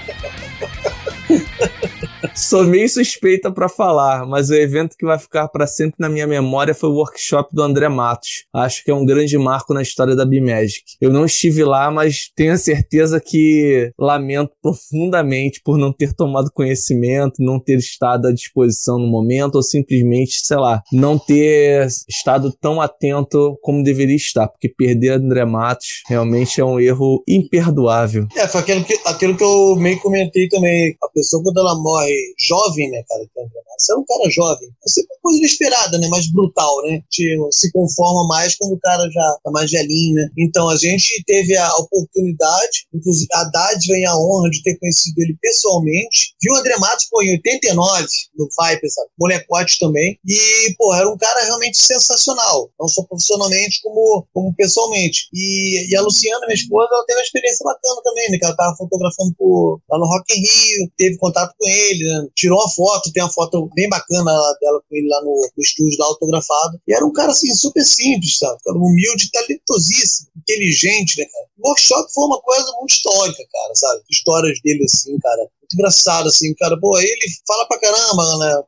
Sou meio suspeita para falar, mas o evento que vai ficar para sempre na minha memória foi o workshop do André Matos. Acho que é um grande marco na história da Bimagic. Eu não estive lá, mas tenho a certeza que lamento profundamente por não ter tomado conhecimento, não ter estado à disposição no momento ou simplesmente, sei lá, não ter estado tão atento como deveria estar, porque perder André Matos realmente é um erro imperdoável. É, foi aquilo que, aquilo que eu meio comentei também. A pessoa, quando ela morre jovem, né, cara, que André Matos, é um cara jovem. É sempre uma coisa inesperada, né, mais brutal, né? Tipo, se conforma mais quando o cara já tá mais velhinho, né? Então a gente teve a oportunidade, inclusive a dádiva e a honra de ter conhecido ele pessoalmente. Viu o André Matos, pô, em 89, no Viper, sabe? Molecote também. E, pô, era um cara realmente sensacional. Não só profissionalmente, como, como pessoalmente. E, e a Luciana, minha esposa, ela teve uma experiência bacana também, né? Que ela tava fotografando lá no Rock in Rio, teve contato com ele, né? Tirou uma foto, tem uma foto bem bacana dela com ele lá no, no estúdio, lá autografado. E era um cara, assim, super simples, sabe? Cara humilde, talentosíssimo, inteligente, né, cara? O workshop foi uma coisa muito histórica, cara, sabe? Histórias dele, assim, cara engraçado, assim, cara. Pô, ele fala pra caramba, né?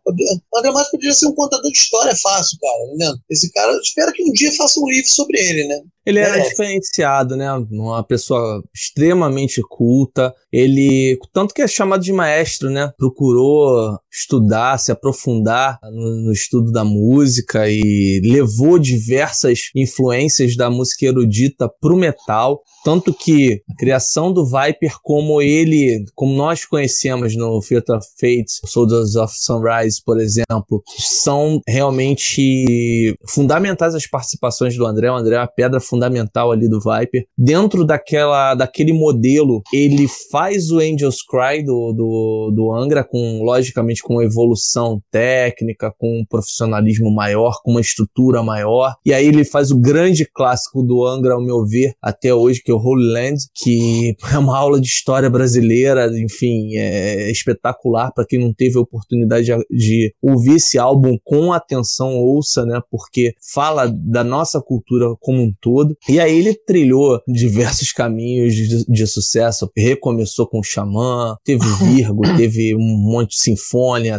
O André Matos poderia ser um contador de história fácil, cara, né? Esse cara, espero que um dia faça um livro sobre ele, né? Ele era é. diferenciado, né? Uma pessoa extremamente culta. Ele, tanto que é chamado de maestro, né? Procurou estudar, se aprofundar no, no estudo da música e levou diversas influências da música erudita pro metal. Tanto que a criação do Viper, como ele, como nós conhecemos no Theater of Fates, Soldiers of Sunrise, por exemplo, são realmente fundamentais as participações do André. O André é uma pedra fundamental ali do Viper. Dentro daquela, daquele modelo, ele faz o Angels Cry do, do, do Angra, com, logicamente, com evolução técnica, com um profissionalismo maior, com uma estrutura maior. E aí ele faz o grande clássico do Angra, ao meu ver, até hoje, que é o Holy Land, que [LAUGHS] é uma aula de história brasileira, enfim, é espetacular para quem não teve a oportunidade de, de ouvir esse álbum com atenção, ouça, né? Porque fala da nossa cultura como um todo. E aí ele trilhou diversos caminhos de, de sucesso, recomeçou com o Xamã, teve [COUGHS] Virgo, teve um monte de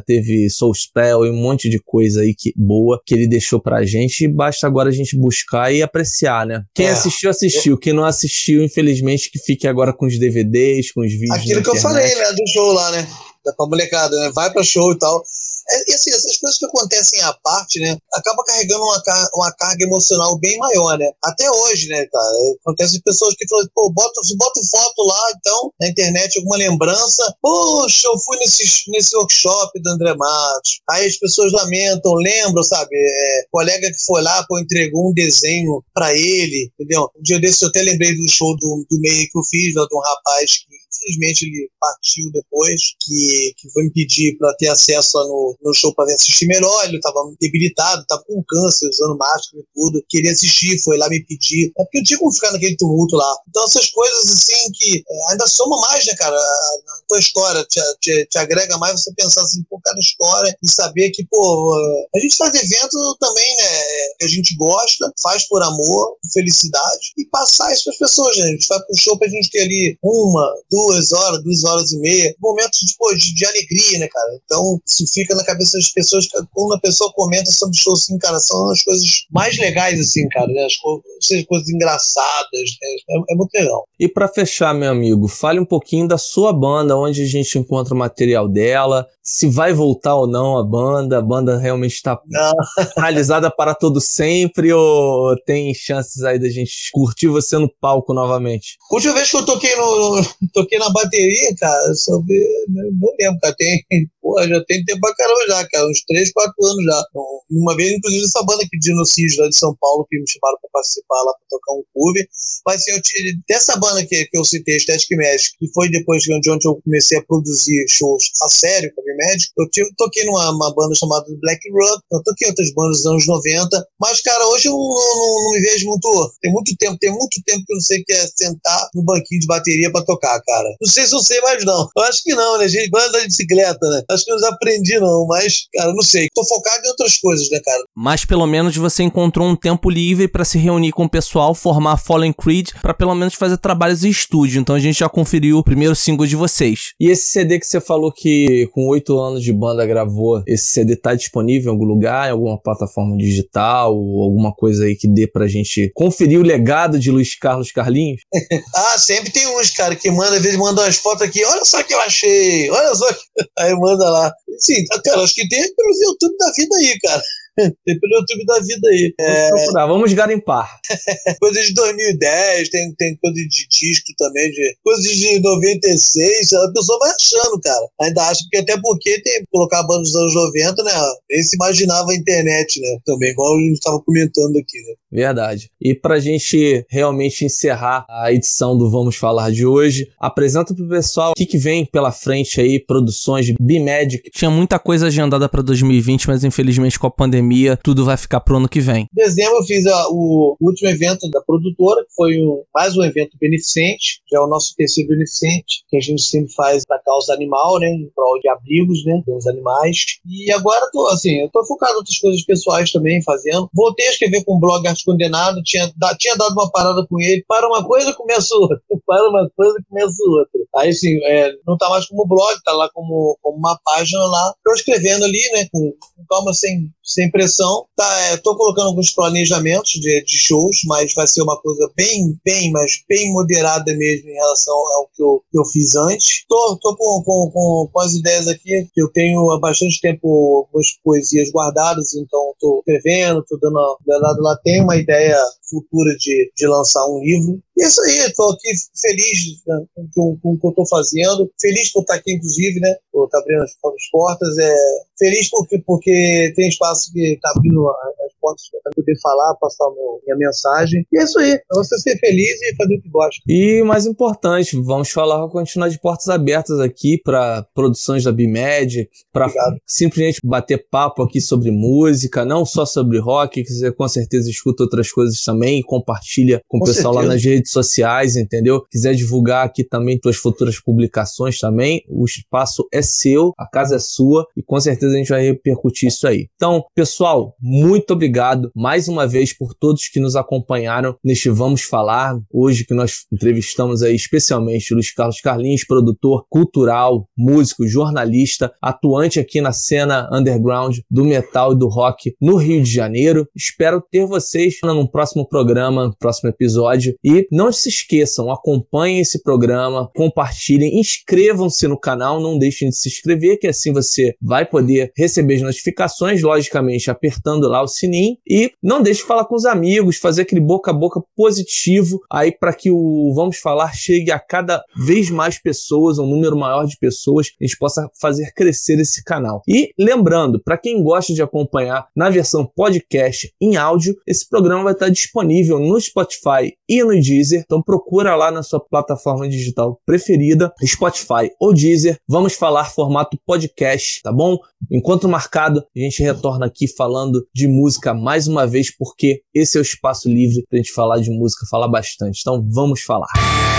Teve Soul Spell e um monte de coisa aí que boa que ele deixou pra gente e basta agora a gente buscar e apreciar, né? Quem é. assistiu, assistiu. Quem não assistiu, infelizmente, que fique agora com os DVDs, com os vídeos. Aquilo que eu falei, né? Do show lá, né? Da pra molecada, né? Vai pra show e tal. É, e assim, essas coisas que acontecem à parte, né? Acaba carregando uma, car uma carga emocional bem maior, né? Até hoje, né, cara? Acontece pessoas que falam, pô, bota, bota foto lá, então, na internet, alguma lembrança. Poxa, eu fui nesse, nesse workshop do André Matos. Aí as pessoas lamentam, lembram, sabe? É, colega que foi lá, pô, entregou um desenho pra ele, entendeu? Um dia desse eu até lembrei do show do, do meio que eu fiz, né, de um rapaz que infelizmente ele partiu depois, que, que foi me pedir para ter acesso no, no show para assistir melhor. Ele estava debilitado, estava com câncer, usando máscara e tudo. Queria assistir, foi lá me pedir. É porque eu tinha como ficar naquele tumulto lá. Então, essas coisas assim que é, ainda soma mais, né, cara? A, tua história te, te, te, agrega mais você pensar assim, pô, cada história e saber que, pô, a gente faz evento também, né? Que a gente gosta, faz por amor, felicidade e passar isso para as pessoas, né? A gente vai pro show pra gente ter ali uma, duas, duas horas, duas horas e meia, momentos de, de, de, alegria, né, cara? Então, isso fica na cabeça das pessoas, quando a pessoa comenta sobre shows, assim, cara, são as coisas mais legais, assim, cara, né? As coisas, coisas engraçadas, né? é, é muito legal. E para fechar, meu amigo, fale um pouquinho da sua banda, onde a gente encontra o material dela, se vai voltar ou não a banda, a banda realmente está [LAUGHS] realizada para todo sempre ou tem chances aí da gente curtir você no palco novamente? Última vez que eu toquei no, [LAUGHS] toquei na bateria, cara, sobre, não lembro, cara, tem, [LAUGHS] porra, já tem tempo pra caramba já, cara, uns 3, 4 anos já. Uma vez, inclusive, essa banda aqui de Genocídio lá de São Paulo, que me chamaram pra participar lá, pra tocar um cover, mas assim, eu, dessa banda que, que eu citei, Static Magic, que foi depois de onde eu comecei a produzir shows a sério com a Magic, eu tive, toquei numa banda chamada Black Rock, eu toquei outras bandas dos anos 90, mas, cara, hoje eu não, não, não me vejo muito, tem muito tempo, tem muito tempo que eu não sei o que é sentar no banquinho de bateria pra tocar, cara. Não sei se eu sei mais, não. Eu acho que não, né? A gente vai andar de bicicleta, né? Acho que eu não aprendi, não. Mas, cara, não sei. Tô focado em outras coisas, né, cara? Mas pelo menos você encontrou um tempo livre para se reunir com o pessoal, formar Fallen Creed, para pelo menos fazer trabalhos em estúdio. Então a gente já conferiu o primeiro single de vocês. E esse CD que você falou que com oito anos de banda gravou, esse CD tá disponível em algum lugar, em alguma plataforma digital, ou alguma coisa aí que dê pra gente conferir o legado de Luiz Carlos Carlinhos? [LAUGHS] ah, sempre tem uns, cara, que manda, às vezes manda umas fotos aqui, olha só que eu achei, olha só que... [LAUGHS] Aí manda lá. Sim, cara, acho que tem pelos YouTube da vida aí, cara. [LAUGHS] tem pelo YouTube da vida aí. Vamos é... procurar, vamos garimpar. [LAUGHS] coisas de 2010, tem, tem coisa de disco também, de coisas de 96, a pessoa vai achando, cara. Ainda acha, porque até porque tem colocar bandas dos anos 90, né? Nem se imaginava a internet, né? Também, igual a gente estava comentando aqui, né? Verdade. E pra gente realmente encerrar a edição do Vamos Falar de hoje, apresenta pro pessoal o que, que vem pela frente aí, produções de B-Magic. Tinha muita coisa agendada para 2020, mas infelizmente com a pandemia tudo vai ficar pro ano que vem. Em dezembro eu fiz a, o último evento da produtora, que foi um, mais um evento beneficente, já é o nosso terceiro beneficente, que a gente sempre faz pra causa animal, né, em prol de abrigos, né, dos animais. E agora tô, assim, eu tô focado em outras coisas pessoais também, fazendo. Voltei a escrever com o blog condenado, tinha, tinha dado uma parada com ele, para uma coisa começa outra, [LAUGHS] para uma coisa começa outra. Aí sim, é, não tá mais como blog, tá lá como, como uma página lá, tô escrevendo ali, né, com, com calma, sem, sem pressão. Tá, é, tô colocando alguns planejamentos de, de shows, mas vai ser uma coisa bem, bem, mas bem moderada mesmo em relação ao que eu, que eu fiz antes. Tô, tô com, com, com, com as ideias aqui, que eu tenho há bastante tempo algumas poesias guardadas, então tô escrevendo, tô dando, dando lá, tem uma ideia futura de, de lançar um livro. E é isso aí, estou aqui feliz né, com, com, o que eu estou fazendo, feliz por estar aqui, inclusive, né? Por estar abrindo as, as portas. É, feliz porque, porque tem espaço que está abrindo as portas para poder falar, passar meu, minha mensagem. E é isso aí, é você ser feliz e fazer o que gosta. E mais importante, vamos falar, continuar de portas abertas aqui para produções da B-Magic, para simplesmente bater papo aqui sobre música, não só sobre rock, que você com certeza escuta outras coisas também e compartilha com, com o pessoal certeza. lá nas redes sociais, entendeu? Quiser divulgar aqui também tuas futuras publicações também, o espaço é seu, a casa é sua e com certeza a gente vai repercutir isso aí. Então, pessoal, muito obrigado mais uma vez por todos que nos acompanharam neste Vamos Falar, hoje que nós entrevistamos aí especialmente o Luiz Carlos Carlinhos, produtor cultural, músico, jornalista, atuante aqui na cena underground do metal e do rock no Rio de Janeiro. Espero ter vocês no próximo programa, no próximo episódio e não se esqueçam, acompanhem esse programa, compartilhem, inscrevam-se no canal, não deixem de se inscrever, que assim você vai poder receber as notificações, logicamente apertando lá o sininho. E não deixe de falar com os amigos, fazer aquele boca a boca positivo aí para que o Vamos Falar chegue a cada vez mais pessoas, um número maior de pessoas, a gente possa fazer crescer esse canal. E lembrando, para quem gosta de acompanhar na versão podcast em áudio, esse programa vai estar disponível no Spotify e no Deezer. Então procura lá na sua plataforma digital preferida, Spotify ou Deezer. Vamos falar formato podcast, tá bom? Enquanto marcado, a gente retorna aqui falando de música mais uma vez, porque esse é o espaço livre pra gente falar de música, falar bastante. Então vamos falar.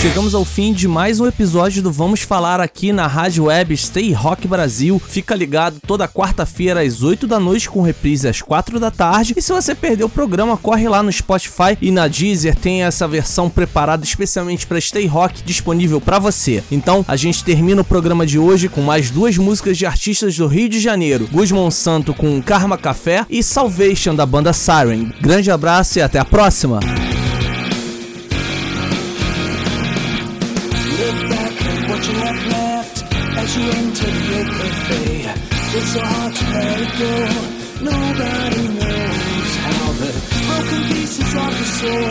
Chegamos ao fim de mais um episódio do Vamos Falar aqui na Rádio Web Stay Rock Brasil. Fica ligado toda quarta-feira às 8 da noite com reprise às 4 da tarde. E se você perdeu o programa, corre lá no Spotify e na Deezer tem essa versão preparada especialmente para Stay Rock disponível para você. Então, a gente termina o programa de hoje com mais duas músicas de artistas do Rio de Janeiro: Guzmão Santo com Karma Café e Salvation da banda Siren. Grande abraço e até a próxima. You into the fade. It's so hard to let it go. Nobody knows how the broken pieces of the soul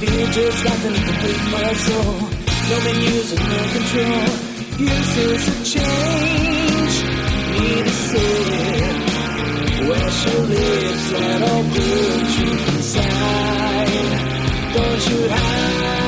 feel just like an incomplete puzzle. No menus and no control. Uses a change. Need a sit. Where she lives, that all good truth inside. Don't you hide?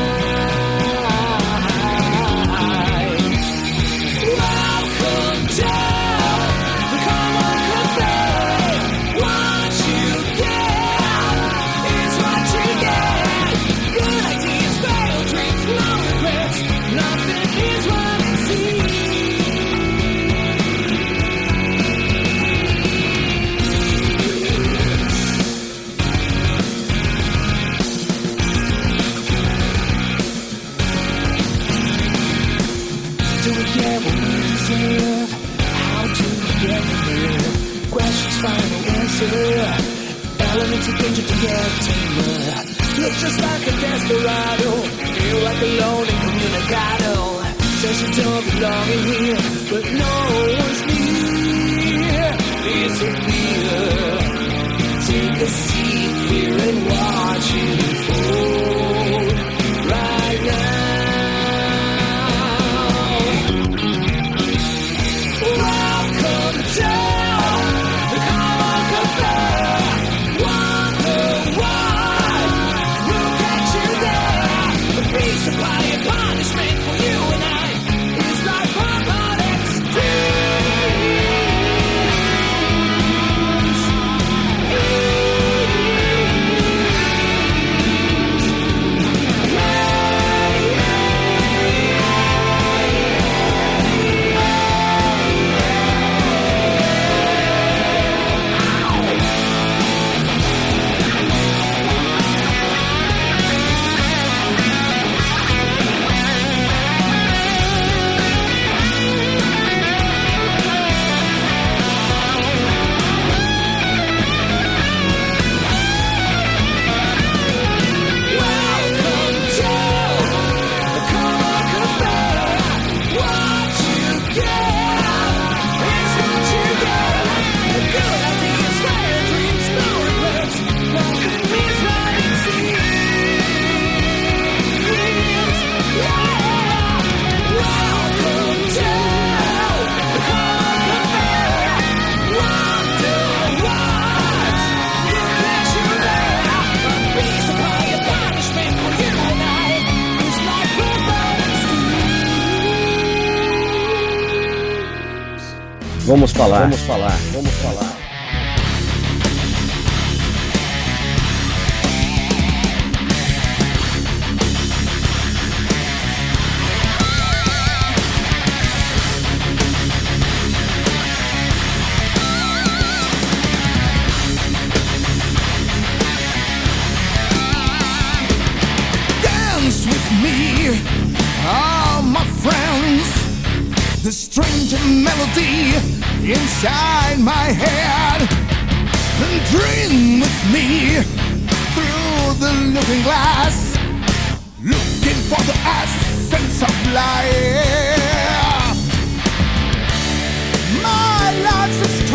How to get there? Questions find no answer. Elements of danger to get tamer. Look just like a desperado. Feel like a lonely communicado. Says you don't belong in here, but no one's near. Disappear. Take a seat here and watch it unfold. Vamos falar, vamos falar, vamos falar. The strange melody inside my head. And dream with me through the looking glass. Looking for the essence of life. My life's a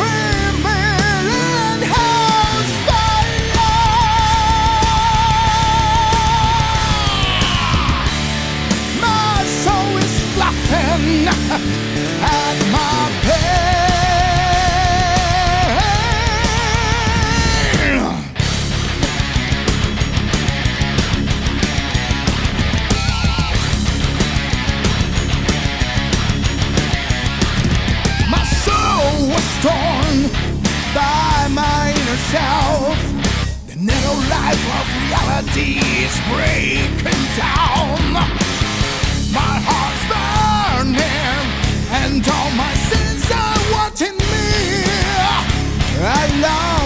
my. The narrow life of reality is breaking down. My heart's burning, and all my sins are watching me along the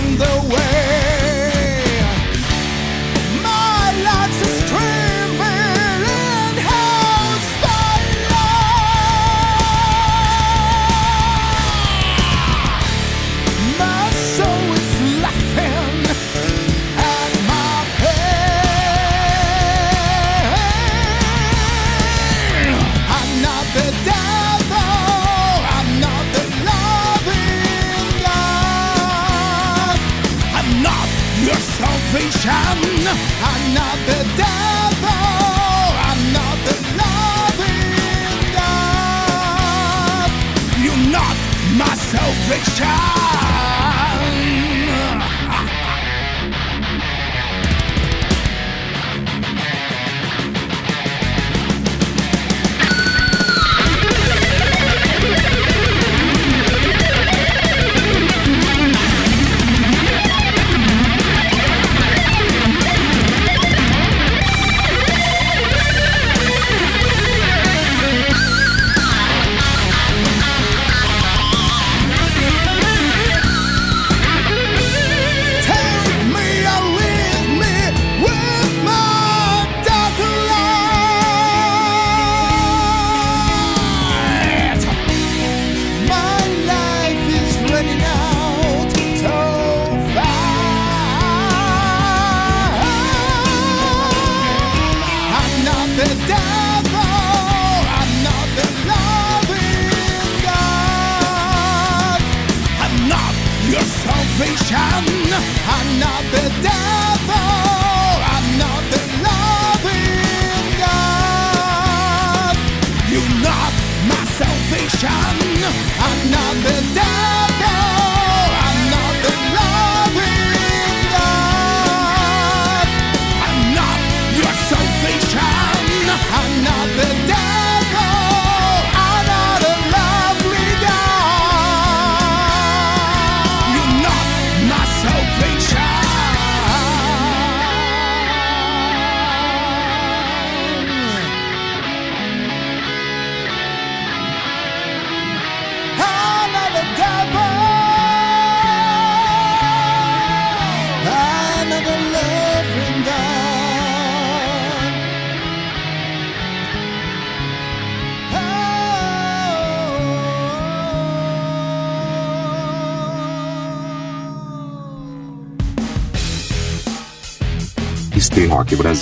salvation.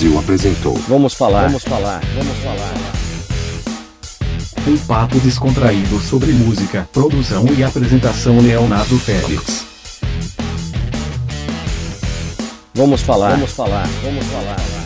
Brasil apresentou. Vamos falar, vamos falar, vamos falar. Um papo descontraído sobre música, produção e apresentação Leonardo Félix. Vamos falar, vamos falar, vamos falar.